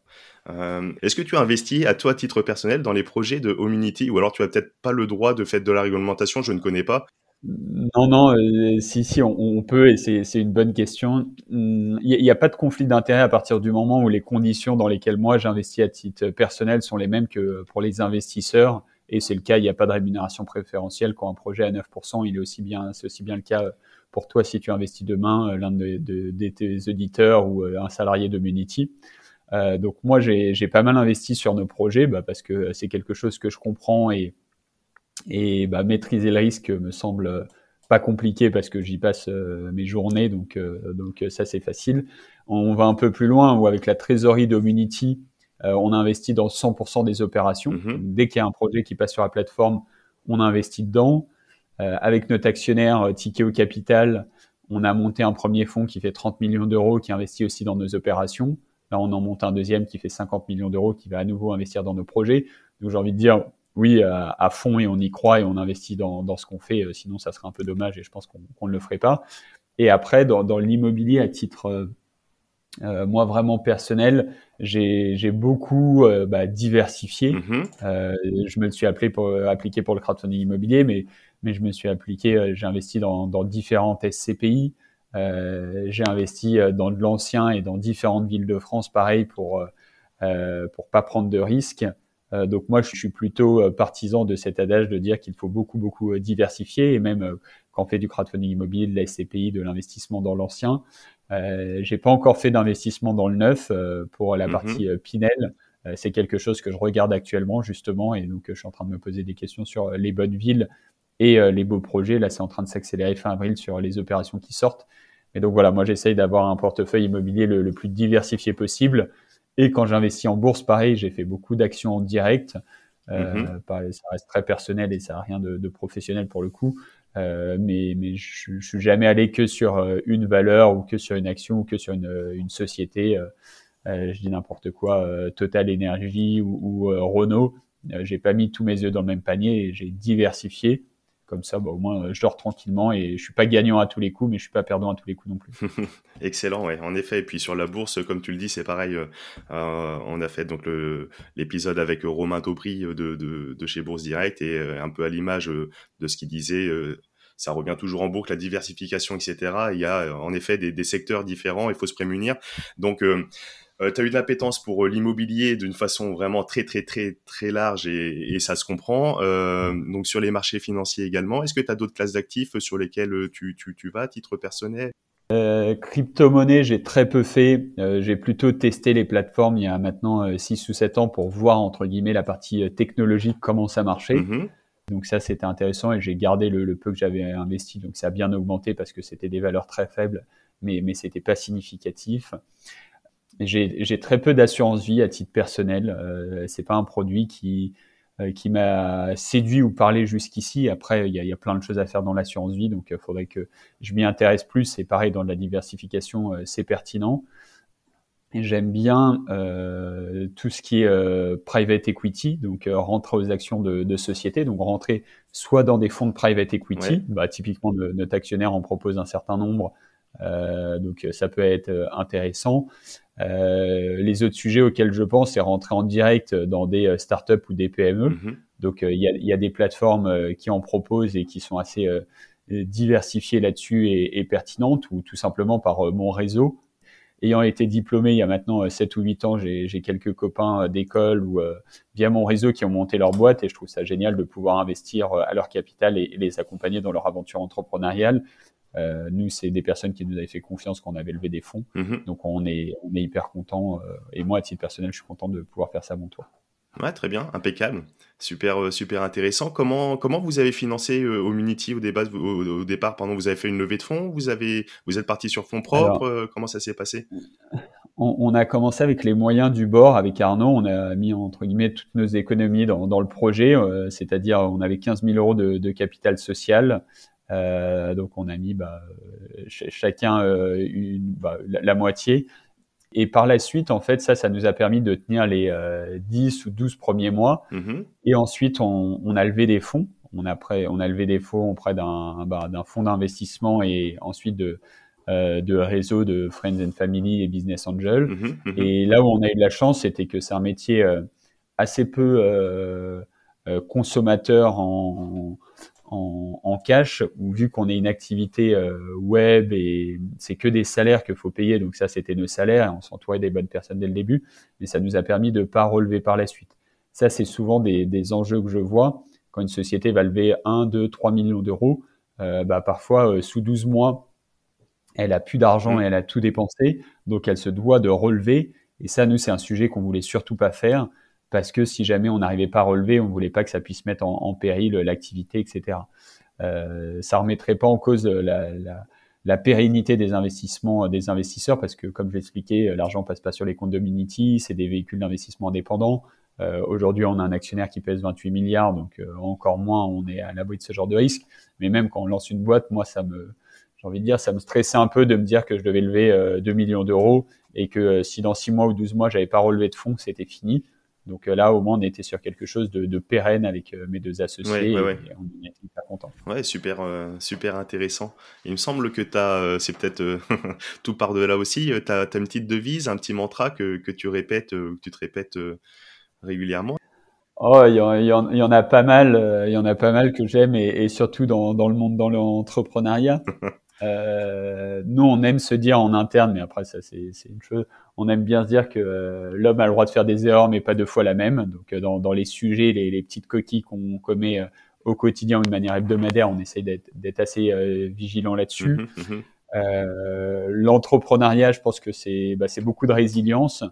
Euh, Est-ce que tu as investi à toi, à titre personnel, dans les projets de Homunity ou alors tu as peut-être pas le droit de faire de la réglementation Je ne connais pas. Non, non, euh, si, si, on, on, peut, et c'est une bonne question. Il n'y a, a, pas de conflit d'intérêt à partir du moment où les conditions dans lesquelles moi j'investis à titre personnel sont les mêmes que pour les investisseurs. Et c'est le cas, il n'y a pas de rémunération préférentielle quand un projet à 9%, il est aussi bien, c'est aussi bien le cas pour toi si tu investis demain, euh, l'un de, tes auditeurs ou euh, un salarié de Munity. Euh, donc moi, j'ai pas mal investi sur nos projets bah, parce que c'est quelque chose que je comprends et, et bah, maîtriser le risque me semble pas compliqué parce que j'y passe euh, mes journées, donc, euh, donc ça c'est facile. On va un peu plus loin où avec la trésorerie d'Omunity, euh, on investit dans 100% des opérations. Mm-hmm. Dès qu'il y a un projet qui passe sur la plateforme, on investit dedans. Euh, avec notre actionnaire euh, Tikeo Capital, on a monté un premier fonds qui fait 30 millions d'euros, qui investit aussi dans nos opérations. Là, on en monte un deuxième qui fait 50 millions d'euros, qui va à nouveau investir dans nos projets. Donc, j'ai envie de dire, oui, à, à, fond, et on y croit, et on investit dans, dans ce qu'on fait. sinon, ça serait un peu dommage, et je pense qu'on ne le ferait pas. Et après, dans, dans l'immobilier à titre moi, vraiment personnel, j'ai beaucoup bah, diversifié. Mhm. je me suis appelé pour, appliqué pour le crowdfunding immobilier, mais, mais je me suis appliqué, j'ai investi dans, dans différentes SCPI. j'ai investi dans de l'ancien et dans différentes villes de France, pareil, pour euh, pour pas prendre de risques. Euh, donc moi, je suis plutôt euh, partisan de cet adage de dire qu'il faut beaucoup, beaucoup diversifier. Et même quand on fait du crowdfunding immobilier, de la SCPI, de l'investissement dans l'ancien, euh, j'ai pas encore fait d'investissement dans le neuf pour la mhm. partie Pinel. c'est quelque chose que je regarde actuellement justement, et donc je suis en train de me poser des questions sur les bonnes villes et les beaux projets. Là, c'est en train de s'accélérer fin avril sur les opérations qui sortent. Et donc voilà, moi j'essaye d'avoir un portefeuille immobilier le, plus diversifié possible. Et quand j'investis en bourse, pareil, j'ai fait beaucoup d'actions en direct. Euh, mhm. Ça reste très personnel et ça n'a rien de, de, professionnel pour le coup. Euh, mais, mais je, je suis jamais allé que sur euh, une valeur ou que sur une action ou que sur une, une société. Euh, euh je dis n'importe quoi, euh, Total Energy ou, ou Renault. j'ai pas mis tous mes œufs dans le même panier j'ai diversifié. Comme ça, bah, au moins, euh, je dors tranquillement et je suis pas gagnant à tous les coups, mais je suis pas perdant à tous les coups non plus. Excellent, ouais, en effet. Et puis sur la bourse, comme tu le dis, c'est pareil. Euh, euh on a fait donc l'épisode avec Romain Taubry de, de, chez Bourse Direct et un peu à l'image de ce qu'il disait. ça revient toujours en boucle, la diversification, etc. Il y a en effet des, secteurs différents, il faut se prémunir. Donc, tu as eu de l'appétence pour euh, l'immobilier d'une façon vraiment très très très très large et, et ça se comprend. Euh, donc sur les marchés financiers également. Est-ce que tu as d'autres classes d'actifs sur lesquelles euh, tu, tu, tu vas à titre personnel? Euh, crypto-monnaie, j'ai très peu fait. Euh, j'ai plutôt testé les plateformes il y a maintenant 6 ou 7 ans pour voir, entre guillemets, la partie technologique, comment ça marchait. Mm-hmm. Donc ça, c'était intéressant et j'ai gardé le, le, peu que j'avais investi. Donc ça a bien augmenté parce que c'était des valeurs très faibles, mais, mais c'était pas significatif. J'ai très peu d'assurance vie à titre personnel. Euh, c'est pas un produit qui euh, qui m'a séduit ou parlé jusqu'ici. Après, il y a, y a, plein de choses à faire dans l'assurance vie, donc il euh, faudrait que je m'y intéresse plus. Et pareil, dans la diversification, euh, c'est pertinent. J'aime bien tout ce qui est private equity, donc rentrer aux actions de, de société, donc rentrer soit dans des fonds de private equity, bah, typiquement notre actionnaire en propose un certain nombre, donc ça peut être intéressant. Euh, les autres sujets auxquels je pense, c'est rentrer en direct dans des euh, startups ou des PME. Mhm. Donc, euh, il y, a, y, a, des plateformes qui en proposent et qui sont assez diversifiées là-dessus et, et, pertinentes, ou tout simplement par mon réseau. Ayant été diplômé il y a maintenant 7 ou 8 ans, j'ai quelques copains d'école ou via mon réseau qui ont monté leur boîte et je trouve ça génial de pouvoir investir à leur capital et, et les accompagner dans leur aventure entrepreneuriale. Euh, nous, c'est des personnes qui nous avaient fait confiance quand on avait levé des fonds. Mhm. Donc, on est, on est hyper content. Euh, et moi, à titre personnel, je suis content de pouvoir faire ça à mon tour. Ouais, très bien, impeccable, super, euh, super intéressant. Comment, comment vous avez financé euh, Omunity au, débat, au, départ Pardon, vous avez fait une levée de fonds? Vous avez, vous êtes parti sur fonds propres? Comment ça s'est passé? on, on, a commencé avec les moyens du bord, avec Arnaud. On a mis entre guillemets toutes nos économies dans, dans le projet, c'est-à-dire on avait 15 000 euros de, de capital social. Euh, donc on a mis bah, chacun euh, une, bah, la, moitié. Et par la suite, en fait, ça, ça nous a permis de tenir les 10 euh, ou 12 premiers mois. Mm-hmm. Et ensuite, on, on, a levé des fonds. On a, prêt, on a levé des fonds auprès d'un bah, fonds d'investissement et ensuite de, euh, de réseaux de Friends and Family et Business Angel. Mm-hmm. Mm-hmm. Et là où on a eu de la chance, c'était que c'est un métier assez peu consommateur en, en, en cash, ou vu qu'on est une activité euh, web et c'est que des salaires qu'il faut payer, donc ça c'était nos salaires, on s'entourait des bonnes personnes dès le début, mais ça nous a permis de pas relever par la suite. Ça c'est souvent des, des, enjeux que je vois quand une société va lever 1, 2, 3 millions d'euros, euh, bah parfois euh, sous 12 mois, elle a plus d'argent mmh. et elle a tout dépensé, donc elle se doit de relever. Et ça, nous, c'est un sujet qu'on voulait surtout pas faire parce que si jamais on n'arrivait pas à relever, on voulait pas que ça puisse mettre en, péril l'activité, etc. Euh, ça remettrait pas en cause la, la, pérennité des investissements des investisseurs, parce que comme je l'expliquais, l'argent passe pas sur les comptes de Minity, c'est des véhicules d'investissement indépendants. Euh, Aujourd'hui, on a un actionnaire qui pèse 28 milliards, donc euh, encore moins on est à l'abri de ce genre de risque. Mais même quand on lance une boîte, moi, ça me, j'ai envie de dire, ça me stressait un peu de me dire que je devais lever 2 euh, millions d'euros et que si dans 6 mois ou 12 mois, j'avais pas relevé de fonds, c'était fini. Donc là, au moins, on était sur quelque chose de, pérenne avec mes deux associés et, on était hyper contents. Ouais, super, super intéressant. Il me semble que tu as, c'est peut-être tout part de là aussi, tu as, une petite devise, un petit mantra que, que tu répètes, que tu te répètes régulièrement. Oh, il y, en, y en a pas mal, il y en a pas mal que j'aime et, et, surtout dans, dans le monde dans l'entrepreneuriat. Euh, nous, on aime se dire en interne, mais après ça c'est une chose. On aime bien se dire que euh, l'homme a le droit de faire des erreurs, mais pas deux fois la même. Donc euh, dans, dans les sujets, les, les petites coquilles qu'on commet euh, au quotidien ou de manière hebdomadaire, on essaye d'être assez vigilant là-dessus. Mmh mmh l'entrepreneuriat, je pense que c'est bah, beaucoup de résilience.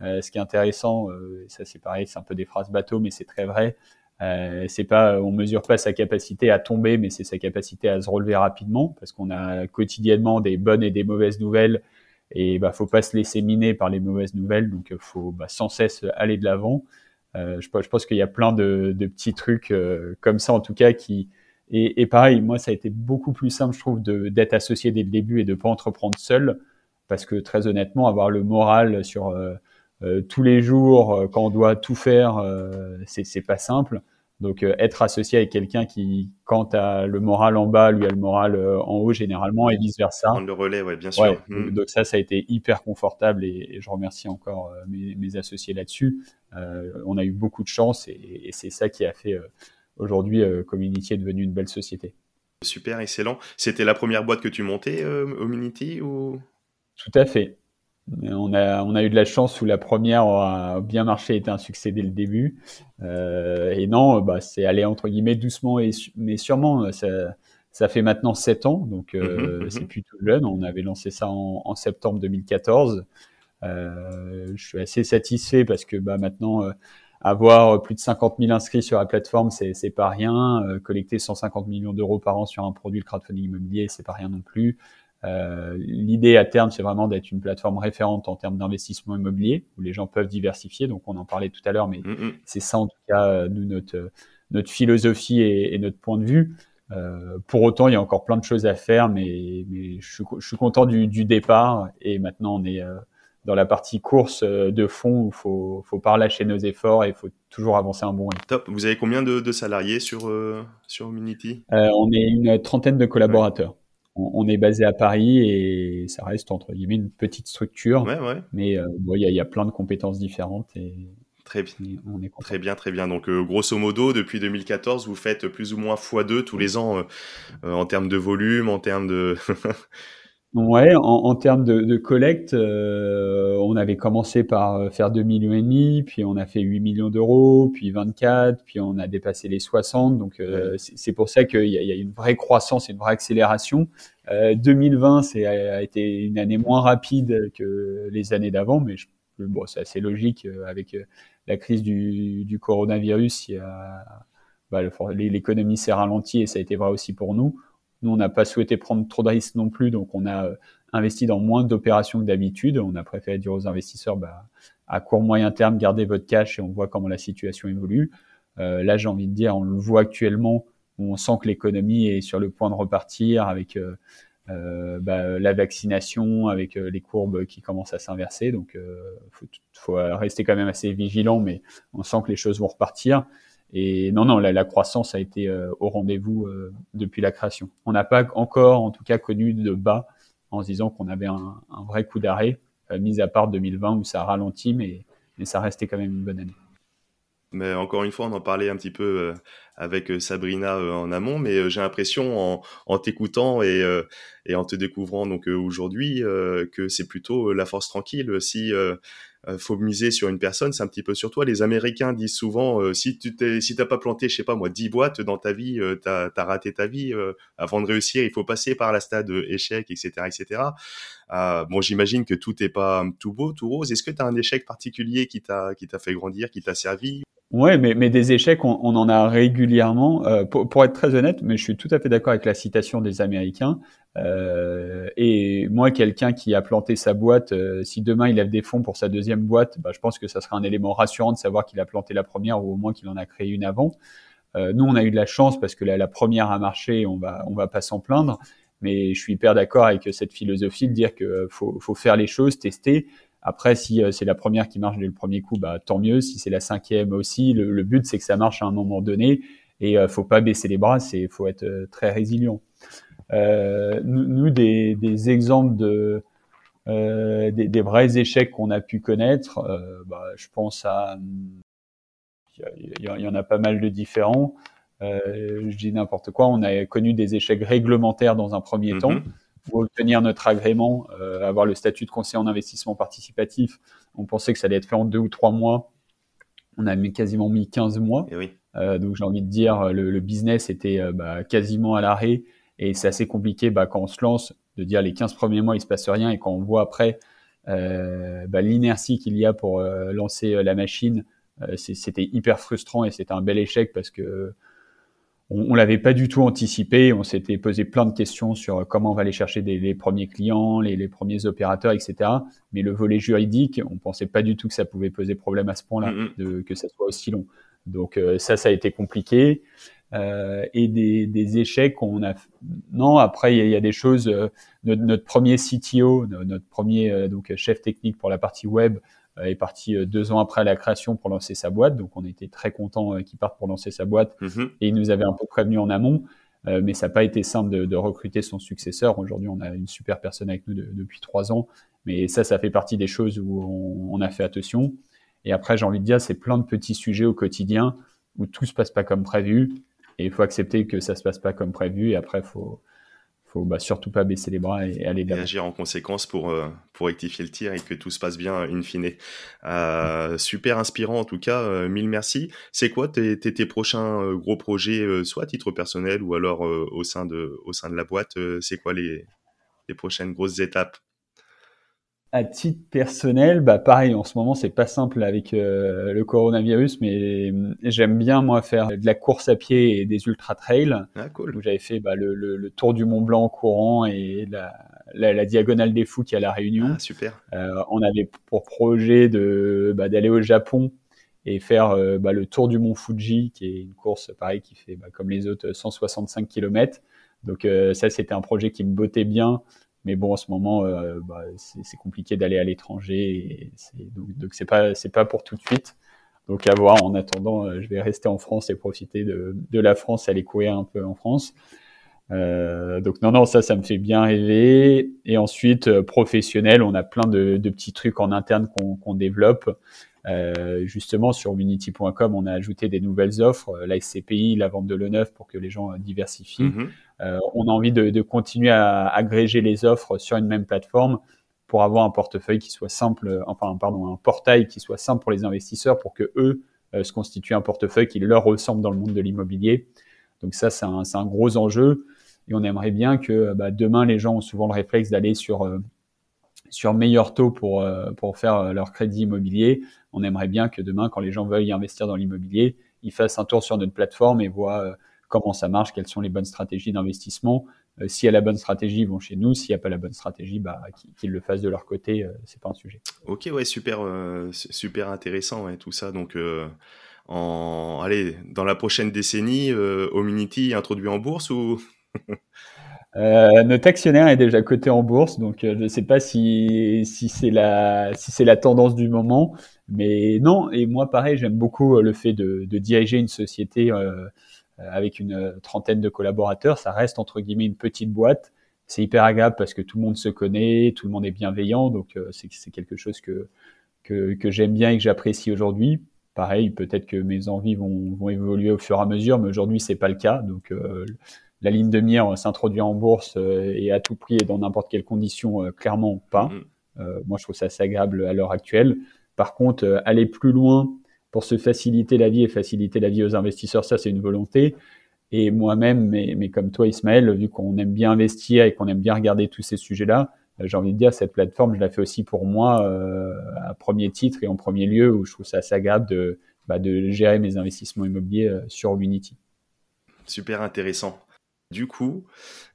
ce qui est intéressant, ça c'est pareil, c'est un peu des phrases bateau, mais c'est très vrai. Euh, c'est pas, on mesure pas sa capacité à tomber, mais c'est sa capacité à se relever rapidement, parce qu'on a quotidiennement des bonnes et des mauvaises nouvelles, et bah faut pas se laisser miner par les mauvaises nouvelles, donc faut bah, sans cesse aller de l'avant. Euh, je, je, pense qu'il y a plein de, de petits trucs euh, comme ça, en tout cas, qui et, et, pareil, moi ça a été beaucoup plus simple, je trouve, d'être associé dès le début et de pas entreprendre seul, parce que très honnêtement, avoir le moral sur euh, euh, tous les jours, euh, quand on doit tout faire, euh, c'est pas simple. Donc être associé avec quelqu'un qui, quand as le moral en bas, lui a le moral en haut généralement et vice versa. Prendre le relais, ouais, bien sûr. Hmm. Donc ça, ça a été hyper confortable et, je remercie encore mes, mes, associés là-dessus. on a eu beaucoup de chance et, et c'est ça qui a fait aujourd'hui Community est devenu une belle société. Super, excellent. C'était la première boîte que tu montais, Community ou? Tout à fait. On a, on a eu de la chance où la première a bien marché, était un succès dès le début. Euh, et non, bah, c'est aller entre guillemets doucement, et, mais sûrement. Ça, ça fait maintenant 7 ans, donc euh, mmh mmh c'est plus tout jeune. On avait lancé ça en, en septembre 2014. Euh, je suis assez satisfait parce que bah, maintenant, euh, avoir plus de 50 000 inscrits sur la plateforme, c'est pas rien. Euh, collecter 150 millions d'euros par an sur un produit, le crowdfunding immobilier, c'est pas rien non plus. Euh, L'idée à terme, c'est vraiment d'être une plateforme référente en termes d'investissement immobilier, où les gens peuvent diversifier. Donc, on en parlait tout à l'heure, mais mm, c'est ça en tout cas, euh, nous, notre, notre philosophie et, et notre point de vue. Euh, pour autant, il y a encore plein de choses à faire, mais, mais je, suis, je, suis, content du, du, départ. Et maintenant, on est euh, dans la partie course de fond où il faut, faut pas relâcher nos efforts et il faut toujours avancer un bon rythme. Top. Vous avez combien de, de salariés sur, sur Minity? On est une trentaine de collaborateurs on, est basé à Paris et ça reste entre guillemets une petite structure. Ouais, ouais. Mais euh, il y, a, y, a plein de compétences différentes et Très bien. On est très bien, très bien. Donc, euh, grosso modo, depuis 2014, vous faites plus ou moins x2 tous les ans euh, en termes de volume, en termes de. Ouais, en, en termes de, de collecte, euh, on avait commencé par euh, faire 2 millions et demi, puis on a fait 8 millions d'euros, puis 24, puis on a dépassé les 60. Donc euh, c'est pour ça qu'il y, y, a une vraie croissance, une vraie accélération. 2020, c'est a été une année moins rapide que les années d'avant, mais je, bon, c'est assez logique avec la crise du, du coronavirus. Bah, l'économie s'est ralentie et ça a été vrai aussi pour nous. On n'a pas souhaité prendre trop de risques non plus, donc on a euh, investi dans moins d'opérations que d'habitude. On a préféré dire aux investisseurs, bah, à court moyen terme, gardez votre cash et on voit comment la situation évolue. Euh, là, j'ai envie de dire, on le voit actuellement, on sent que l'économie est sur le point de repartir avec euh, bah, la vaccination, avec les courbes qui commencent à s'inverser. Donc, il faut, rester quand même assez vigilant, mais on sent que les choses vont repartir. Et non, non, la, croissance a été euh, au rendez-vous euh, depuis la création. On n'a pas encore, en tout cas, connu de bas en se disant qu'on avait un, vrai coup d'arrêt, euh, mis à part 2020 où ça a ralenti, mais, mais ça restait quand même une bonne année. Mais encore une fois, on en parlait un petit peu avec Sabrina en amont, mais j'ai l'impression en, t'écoutant et, et, en te découvrant donc aujourd'hui que c'est plutôt la force tranquille. Si faut miser sur une personne, c'est un petit peu sur toi. Les Américains disent souvent, euh, si tu t'es, t'as pas planté, je sais pas moi, 10 boîtes dans ta vie, euh, t'as, as raté ta vie. Euh, avant de réussir, il faut passer par la stade échec, etc., etc. bon, j'imagine que tout est pas tout beau, tout rose. Est-ce que tu as un échec particulier qui t'a, qui t'a fait grandir, qui t'a servi? Ouais, mais, mais des échecs, on, en a régulièrement. Euh, pour, être très honnête, mais je suis tout à fait d'accord avec la citation des Américains. Euh, et moi, quelqu'un qui a planté sa boîte, euh, si demain il lève des fonds pour sa deuxième boîte, bah, je pense que ça sera un élément rassurant de savoir qu'il a planté la première ou au moins qu'il en a créé une avant. Nous, on a eu de la chance parce que la, la première a marché, on va, on va pas s'en plaindre. Mais je suis hyper d'accord avec cette philosophie de dire que faut, faut faire les choses, tester. Après, si c'est la première qui marche dès le premier coup, bah, tant mieux. Si c'est la cinquième aussi, le, but, c'est que ça marche à un moment donné. Et faut pas baisser les bras, il faut être très résilient. nous, des, des, exemples de, des, des, vrais échecs qu'on a pu connaître, bah, je pense à il y, en a pas mal de différents. Euh, je dis n'importe quoi. On a connu des échecs réglementaires dans un premier mhm. temps. Pour obtenir notre agrément, euh, avoir le statut de conseiller en investissement participatif, on pensait que ça allait être fait en deux ou trois mois. On a mis, quasiment mis 15 mois. Eh oui. euh, donc j'ai envie de dire, le, le business était euh, bah, quasiment à l'arrêt. Et c'est assez compliqué bah, quand on se lance de dire les 15 premiers mois, il se passe rien. Et quand on voit après bah, l'inertie qu'il y a pour lancer la machine, c'était hyper frustrant et c'était un bel échec parce que on, on l'avait pas du tout anticipé. On s'était posé plein de questions sur comment on va aller chercher des, les premiers clients, les, les, premiers opérateurs, etc. Mais le volet juridique, on pensait pas du tout que ça pouvait poser problème à ce point-là, mm-hmm. que ça soit aussi long. Donc euh, ça, ça a été compliqué. Euh, et des, des, échecs, on a non. Après, il y, a, des choses. Euh, notre, notre, premier CTO, notre premier donc chef technique pour la partie web, est parti euh, deux ans après la création pour lancer sa boîte. Donc on était très content euh, qu'il parte pour lancer sa boîte. Mhm. Et il nous avait un peu prévenu en amont. mais ça n'a pas été simple de, de, recruter son successeur. Aujourd'hui, on a une super personne avec nous depuis trois ans. Mais ça, ça fait partie des choses où on, on a fait attention. Et après, j'ai envie de dire, c'est plein de petits sujets au quotidien où tout se passe pas comme prévu. Et il faut accepter que ça se passe pas comme prévu. Et après, il faut, faut bah, surtout pas baisser les bras et, aller et agir en conséquence pour, euh, pour rectifier le tir et que tout se passe bien in fine. Euh, super inspirant en tout cas, euh, mille merci. C'est quoi tes, tes, tes prochains gros projets, soit à titre personnel ou alors au, sein de, au sein de la boîte C'est quoi les, les prochaines grosses étapes? À titre personnel, bah pareil, en ce moment c'est pas simple avec euh, le coronavirus, mais j'aime bien moi faire de la course à pied et des ultra trails. Ah, cool. j'avais fait bah, le, le, tour du Mont Blanc courant et la, la, la, diagonale des fous qui est à la Réunion. Ah, super. Euh, on avait pour projet de bah, d'aller au Japon et faire euh, bah, le tour du Mont Fuji, qui est une course pareil qui fait bah, comme les autres 165 km. Donc euh, ça c'était un projet qui me bottait bien. Mais bon, en ce moment, euh, bah, c'est compliqué d'aller à l'étranger. Donc, c'est pas, c'est pas pour tout de suite. Donc à voir. En attendant, euh, je vais rester en France et profiter de, la France, aller courir un peu en France. Euh, donc non, non, ça, ça me fait bien rêver. Et ensuite, professionnel, on a plein de petits trucs en interne qu'on développe. Euh, justement, sur unity.com, on a ajouté des nouvelles offres, euh, la SCPI, la vente de le neuf pour que les gens euh, diversifient. Mhm. on a envie de, de, continuer à agréger les offres sur une même plateforme pour avoir un portefeuille qui soit simple, enfin, pardon, un portail qui soit simple pour les investisseurs pour que eux se constituent un portefeuille qui leur ressemble dans le monde de l'immobilier. Donc ça, c'est un, un, gros enjeu. Et on aimerait bien que bah, demain, les gens ont souvent le réflexe d'aller sur sur meilleur taux pour, euh, faire euh, leur crédit immobilier. On aimerait bien que demain, quand les gens veulent investir dans l'immobilier, ils fassent un tour sur notre plateforme et voient euh, comment ça marche, quelles sont les bonnes stratégies d'investissement. S'il y a la bonne stratégie, ils vont chez nous. S'il n'y a pas la bonne stratégie, bah, qu'ils le fassent de leur côté, c'est pas un sujet. Ok, ouais, super, super intéressant, tout ça. Donc, allez, dans la prochaine décennie, Ominity introduit en bourse ou? Euh, notre actionnaire est déjà coté en bourse, donc euh, je ne sais pas si, c'est la, tendance du moment, mais non. Et moi, pareil, j'aime beaucoup euh, le fait de, diriger une société avec une trentaine de collaborateurs. Ça reste entre guillemets une petite boîte. C'est hyper agréable parce que tout le monde se connaît, tout le monde est bienveillant, donc c'est, quelque chose que, j'aime bien et que j'apprécie aujourd'hui. Pareil, peut-être que mes envies vont, vont évoluer au fur et à mesure, mais aujourd'hui c'est pas le cas. Donc la ligne de mire euh, s'introduire en bourse euh, et à tout prix et dans n'importe quelle condition, euh, clairement pas. Mm-hmm. moi, je trouve ça assez agréable à l'heure actuelle. Par contre, aller plus loin pour se faciliter la vie et faciliter la vie aux investisseurs, ça, c'est une volonté. Et moi-même, mais, mais, comme toi, Ismaël, vu qu'on aime bien investir et qu'on aime bien regarder tous ces sujets-là, j'ai envie de dire, cette plateforme, je la fais aussi pour moi euh, à premier titre et en premier lieu, où je trouve ça assez agréable de, bah, de gérer mes investissements immobiliers sur Unity. Super intéressant. Du coup,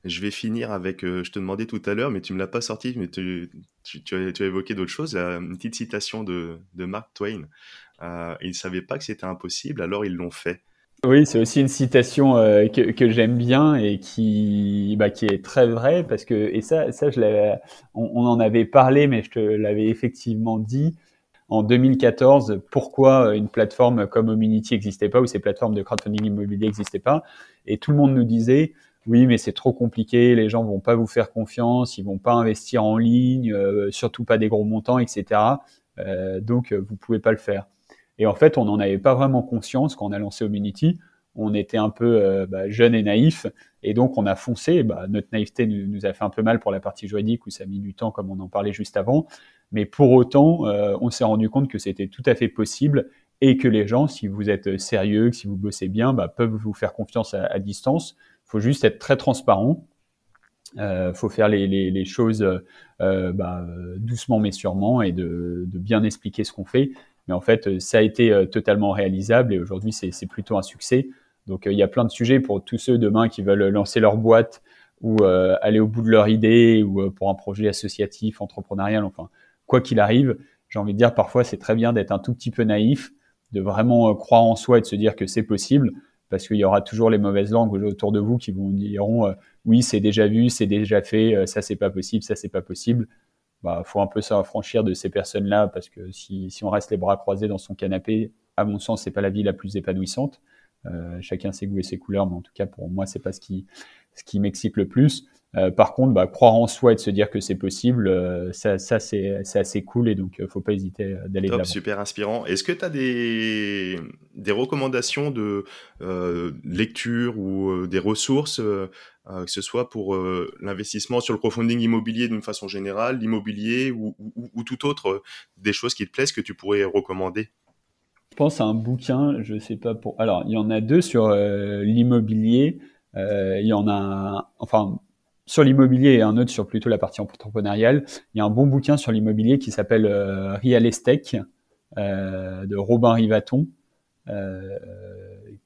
je vais finir avec, euh, je te demandais tout à l'heure, mais tu me l'as pas sorti, mais tu, tu, as, évoqué d'autres choses, une petite citation de, de Mark Twain. Euh, ils ne savaient pas que c'était impossible, alors ils l'ont fait. Oui, c'est aussi une citation euh, que, que j'aime bien et qui, bah, qui est très vraie parce que, et ça, ça on, on en avait parlé, mais je te l'avais effectivement dit en 2014 pourquoi une plateforme comme Ominity n'existait pas ou ces plateformes de crowdfunding immobilier n'existaient pas? Et tout le monde nous disait, oui, mais c'est trop compliqué, les gens vont pas vous faire confiance, ils vont pas investir en ligne, euh, surtout pas des gros montants, etc. Euh, donc, vous pouvez pas le faire. Et en fait, on n'en avait pas vraiment conscience quand on a lancé Ominity. On était un peu euh, bah, jeune et naïf, et donc on a foncé. Bah, notre naïveté nous, a fait un peu mal pour la partie juridique où ça a mis du temps, comme on en parlait juste avant. Mais pour autant, euh, on s'est rendu compte que c'était tout à fait possible et que les gens, si vous êtes sérieux, si vous bossez bien, bah, peuvent vous faire confiance à, distance. Faut juste être très transparent. Euh, faut faire les, choses bah, doucement mais sûrement et de, bien expliquer ce qu'on fait. Mais en fait, ça a été euh, totalement réalisable et aujourd'hui, c'est plutôt un succès. Donc, euh, il y a plein de sujets pour tous ceux demain qui veulent lancer leur boîte ou euh, aller au bout de leur idée ou pour un projet associatif, entrepreneurial, enfin, quoi qu'il arrive, j'ai envie de dire parfois c'est très bien d'être un tout petit peu naïf, de vraiment croire en soi et de se dire que c'est possible, parce qu'il y aura toujours les mauvaises langues autour de vous qui vous diront oui c'est déjà vu, c'est déjà fait, ça c'est pas possible, ça c'est pas possible bah, faut un peu s'affranchir de ces personnes-là parce que si, si, on reste les bras croisés dans son canapé, à mon sens, c'est pas la vie la plus épanouissante. Euh, chacun ses goûts et ses couleurs, mais en tout cas pour moi, c'est pas ce qui ce qui m'excite le plus. Euh, par contre, bah, croire en soi et de se dire que c'est possible, euh, ça, ça c'est assez cool et donc faut pas hésiter d'aller de Super inspirant. Est-ce que tu as des, des recommandations de lecture ou des ressources euh, que ce soit pour euh, l'investissement sur le crowdfunding immobilier d'une façon générale, l'immobilier ou, tout autre, euh, des choses qui te plaisent que tu pourrais recommander? Je pense à un bouquin, je sais pas pour. Alors, il y en a deux sur l'immobilier. il y en a, enfin, sur l'immobilier et un autre sur plutôt la partie entrepreneuriale. Il y a un bon bouquin sur l'immobilier qui s'appelle Real Estate de Robin Rivaton. Euh,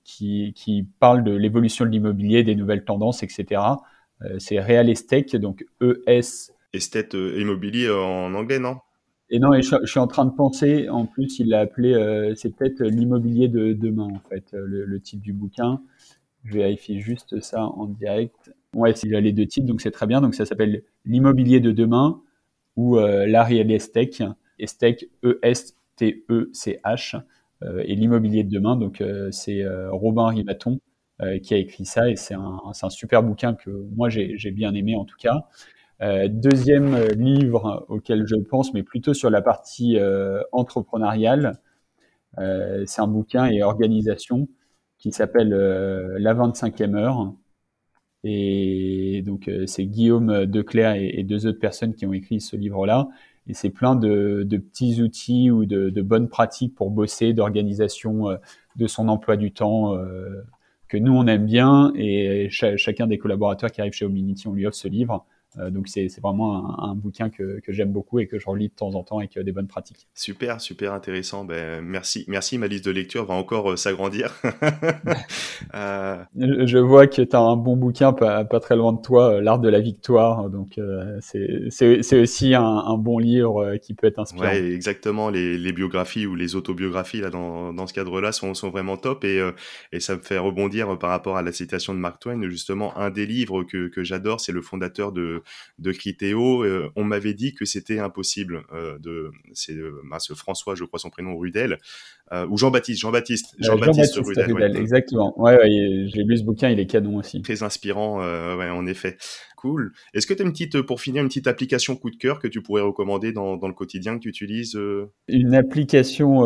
qui, qui, parle de l'évolution de l'immobilier, des nouvelles tendances, etc. Euh, c'est Real Estate, donc ES. Estate euh, immobilier en anglais, non? Et non, et je, suis en train de penser, en plus, il l'a appelé, c'est peut-être l'immobilier de demain, en fait, le, titre du bouquin. Je vérifie juste ça en direct. Ouais, il a les deux titres, donc c'est très bien. Donc ça s'appelle l'immobilier de demain ou la Real Estate, E-S-T-E-C-H. Euh, et l'immobilier de demain. Donc euh, c'est euh, Robin Rimaton qui a écrit ça et c'est un, super bouquin que moi j'ai bien aimé en tout cas. deuxième livre auquel je pense, mais plutôt sur la partie entrepreneuriale, c'est un bouquin et organisation qui s'appelle La 25e heure. Et donc, c'est Guillaume Declerc et, et, deux autres personnes qui ont écrit ce livre-là. Et c'est plein de, petits outils ou de, bonnes pratiques pour bosser, d'organisation euh, de son emploi du temps euh, que nous on aime bien. Et chacun des collaborateurs qui arrivent chez Ominity, on lui offre ce livre. Euh, donc c'est vraiment un, bouquin que, que j'aime beaucoup et que je relis de temps en temps avec des bonnes pratiques. Super, super intéressant. Ben, merci, merci. Ma liste de lecture va encore euh, s'agrandir. euh... Je vois que tu as un bon bouquin pas, pas, très loin de toi, euh, L'art de la victoire. Donc c'est aussi un, un, bon livre qui peut être inspirant. Ouais, exactement. Les, les, biographies ou les autobiographies là dans, dans ce cadre-là sont, sont, vraiment top et, et ça me fait rebondir par rapport à la citation de Mark Twain. Justement, un des livres que, que j'adore, c'est le fondateur de de Critéo, euh, on m'avait dit que c'était impossible euh, de, c'est euh, François, je crois son prénom, Rudel, ou Jean-Baptiste, Jean-Baptiste, Jean-Baptiste Rudel. Exactement. Ouais, j'ai lu ce bouquin, il est canon aussi. Très inspirant, ouais, en effet. Est-ce que tu as une petite, pour finir, une petite application coup de cœur que tu pourrais recommander dans, le quotidien que tu utilises Une application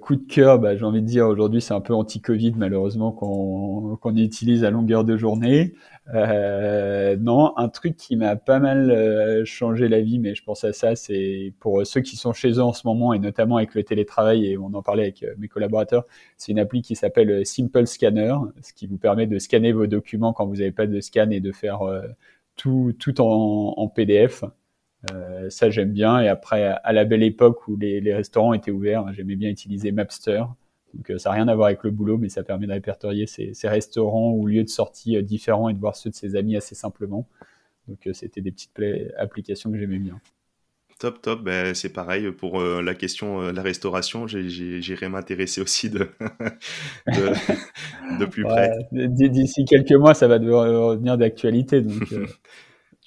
coup de cœur, bah, j'ai envie de dire aujourd'hui c'est un peu anti-Covid malheureusement qu'on utilise à longueur de journée. Euh, non, un truc qui m'a pas mal euh, changé la vie, mais je pense à ça, c'est pour ceux qui sont chez eux en ce moment, et notamment avec le télétravail, et on en parlait avec euh, mes collaborateurs, c'est une appli qui s'appelle euh, Simple Scanner, ce qui vous permet de scanner vos documents quand vous n'avez pas de scan et de faire tout, en, PDF. ça, j'aime bien. Et après, à la belle époque où les, restaurants étaient ouverts, j'aimais bien utiliser Mapster. Donc euh, ça n'a rien à voir avec le boulot, mais ça permet de répertorier ces, restaurants ou lieux de sortie euh, différents et de voir ceux de ses amis assez simplement. Donc euh, c'était des petites applications que j'aimais bien. Top, top. Ben, c'est pareil pour euh, la question de la restauration. J'irai m'intéresser aussi de, de, plus près. D'ici quelques mois, ça va devoir revenir d'actualité. Donc,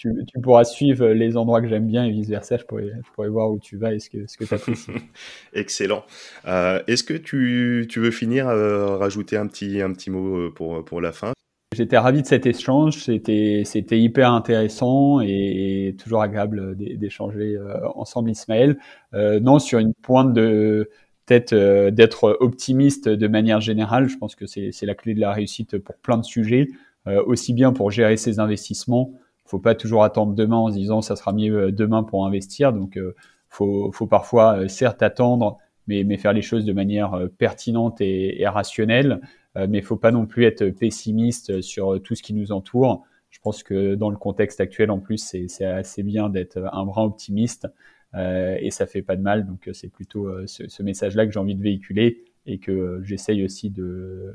tu, pourras suivre les endroits que j'aime bien et vice-versa. Je pourrais, voir où tu vas et ce que, ce que tu apprécies. Excellent. Euh, est-ce que tu, veux finir, euh, rajouter un petit, un petit mot euh, pour, pour la fin? J'étais ravi de cet échange. C'était, hyper intéressant et, toujours agréable d'échanger ensemble, Ismaël. non, sur une pointe de peut-être d'être optimiste de manière générale. Je pense que c'est, la clé de la réussite pour plein de sujets, aussi bien pour gérer ses investissements faut pas toujours attendre demain en se disant ça sera mieux euh, demain pour investir. Donc, euh, faut, faut parfois euh, certes attendre, mais faire les choses de manière pertinente et, rationnelle. Mais il faut pas non plus être pessimiste sur tout ce qui nous entoure. Je pense que dans le contexte actuel, en plus, c'est assez bien d'être un brin optimiste et ça fait pas de mal. Donc, c'est plutôt ce, message-là que j'ai envie de véhiculer et que j'essaye aussi de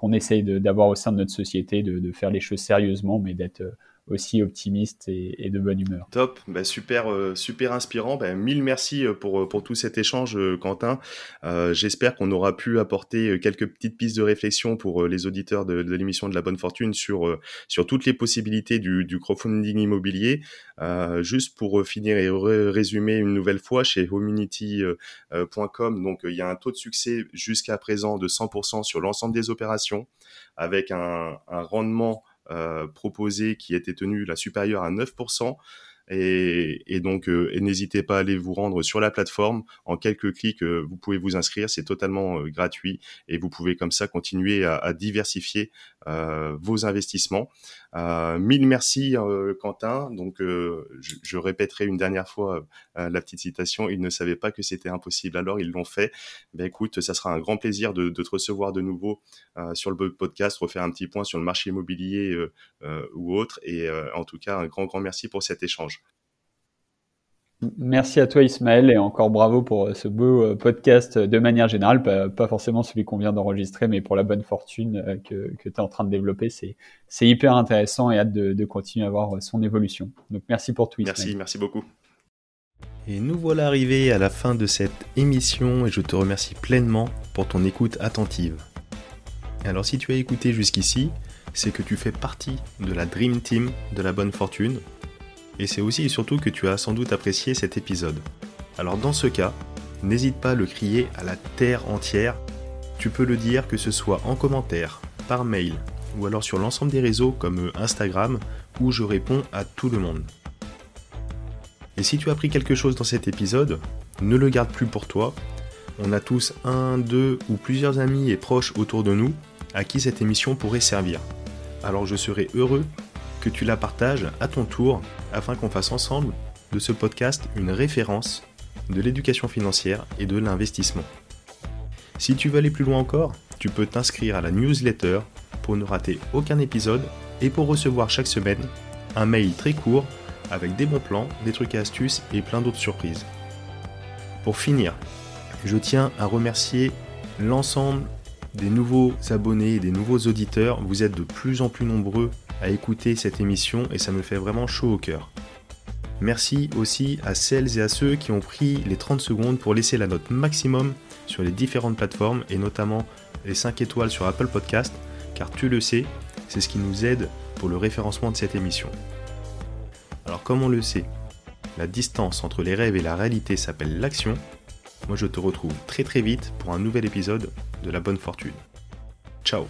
qu'on essaye d'avoir au sein de notre société, de, faire les choses sérieusement, mais d'être aussi optimiste et, de bonne humeur. Top, bah, super, euh, super inspirant. Bah, mille merci euh, pour, euh, pour tout cet échange, Quentin. J'espère qu'on aura pu apporter quelques petites pistes de réflexion pour les auditeurs de, l'émission de la bonne fortune sur, sur toutes les possibilités du, crowdfunding immobilier. juste pour finir et résumer une nouvelle fois, chez homunity.com, donc il y a un taux de succès jusqu'à présent de 100% sur l'ensemble des opérations, avec un rendement euh, proposé qui était tenu la supérieure à 9%. Et, donc, euh, n'hésitez pas à aller vous rendre sur la plateforme. En quelques clics, euh, vous pouvez vous inscrire. C'est totalement gratuit et vous pouvez comme ça continuer à diversifier vos investissements. Euh, mille merci euh, Quentin. Donc euh, je, je, répéterai une dernière fois la petite citation. Ils ne savaient pas que c'était impossible, alors ils l'ont fait. Ben écoute, ça sera un grand plaisir de, de te recevoir de nouveau sur le podcast, refaire un petit point sur le marché immobilier ou autre. Et en tout cas, un grand grand merci pour cet échange. Merci à toi Ismaël et encore bravo pour euh, ce beau euh, podcast de manière générale, pas, forcément celui qu'on vient d'enregistrer, mais pour la bonne fortune euh, que, que tu es en train de développer. C'est hyper intéressant et hâte de, continuer à voir son évolution. Donc merci pour tout Ismaël. Merci, merci beaucoup. Et nous voilà arrivés à la fin de cette émission et je te remercie pleinement pour ton écoute attentive. Alors si tu as écouté jusqu'ici, c'est que tu fais partie de la Dream Team de la bonne fortune et c'est aussi et surtout que tu as sans doute apprécié cet épisode. Alors dans ce cas, n'hésite pas à le crier à la terre entière. Tu peux le dire que ce soit en commentaire, par mail, ou alors sur l'ensemble des réseaux comme Instagram, où je réponds à tout le monde. Et si tu as appris quelque chose dans cet épisode, ne le garde plus pour toi. On a tous un, deux ou plusieurs amis et proches autour de nous à qui cette émission pourrait servir. Alors je serai heureux que tu la partages à ton tour afin qu'on fasse ensemble de ce podcast une référence de l'éducation financière et de l'investissement. Si tu veux aller plus loin encore, tu peux t'inscrire à la newsletter pour ne rater aucun épisode et pour recevoir chaque semaine un mail très court avec des bons plans, des trucs et astuces et plein d'autres surprises. Pour finir, je tiens à remercier l'ensemble des nouveaux abonnés et des nouveaux auditeurs. Vous êtes de plus en plus nombreux à écouter cette émission et ça me fait vraiment chaud au cœur. Merci aussi à celles et à ceux qui ont pris les 30 secondes pour laisser la note maximum sur les différentes plateformes et notamment les 5 étoiles sur Apple Podcast car tu le sais, c'est ce qui nous aide pour le référencement de cette émission. Alors comme on le sait, la distance entre les rêves et la réalité s'appelle l'action. Moi je te retrouve très très vite pour un nouvel épisode de la bonne fortune. Ciao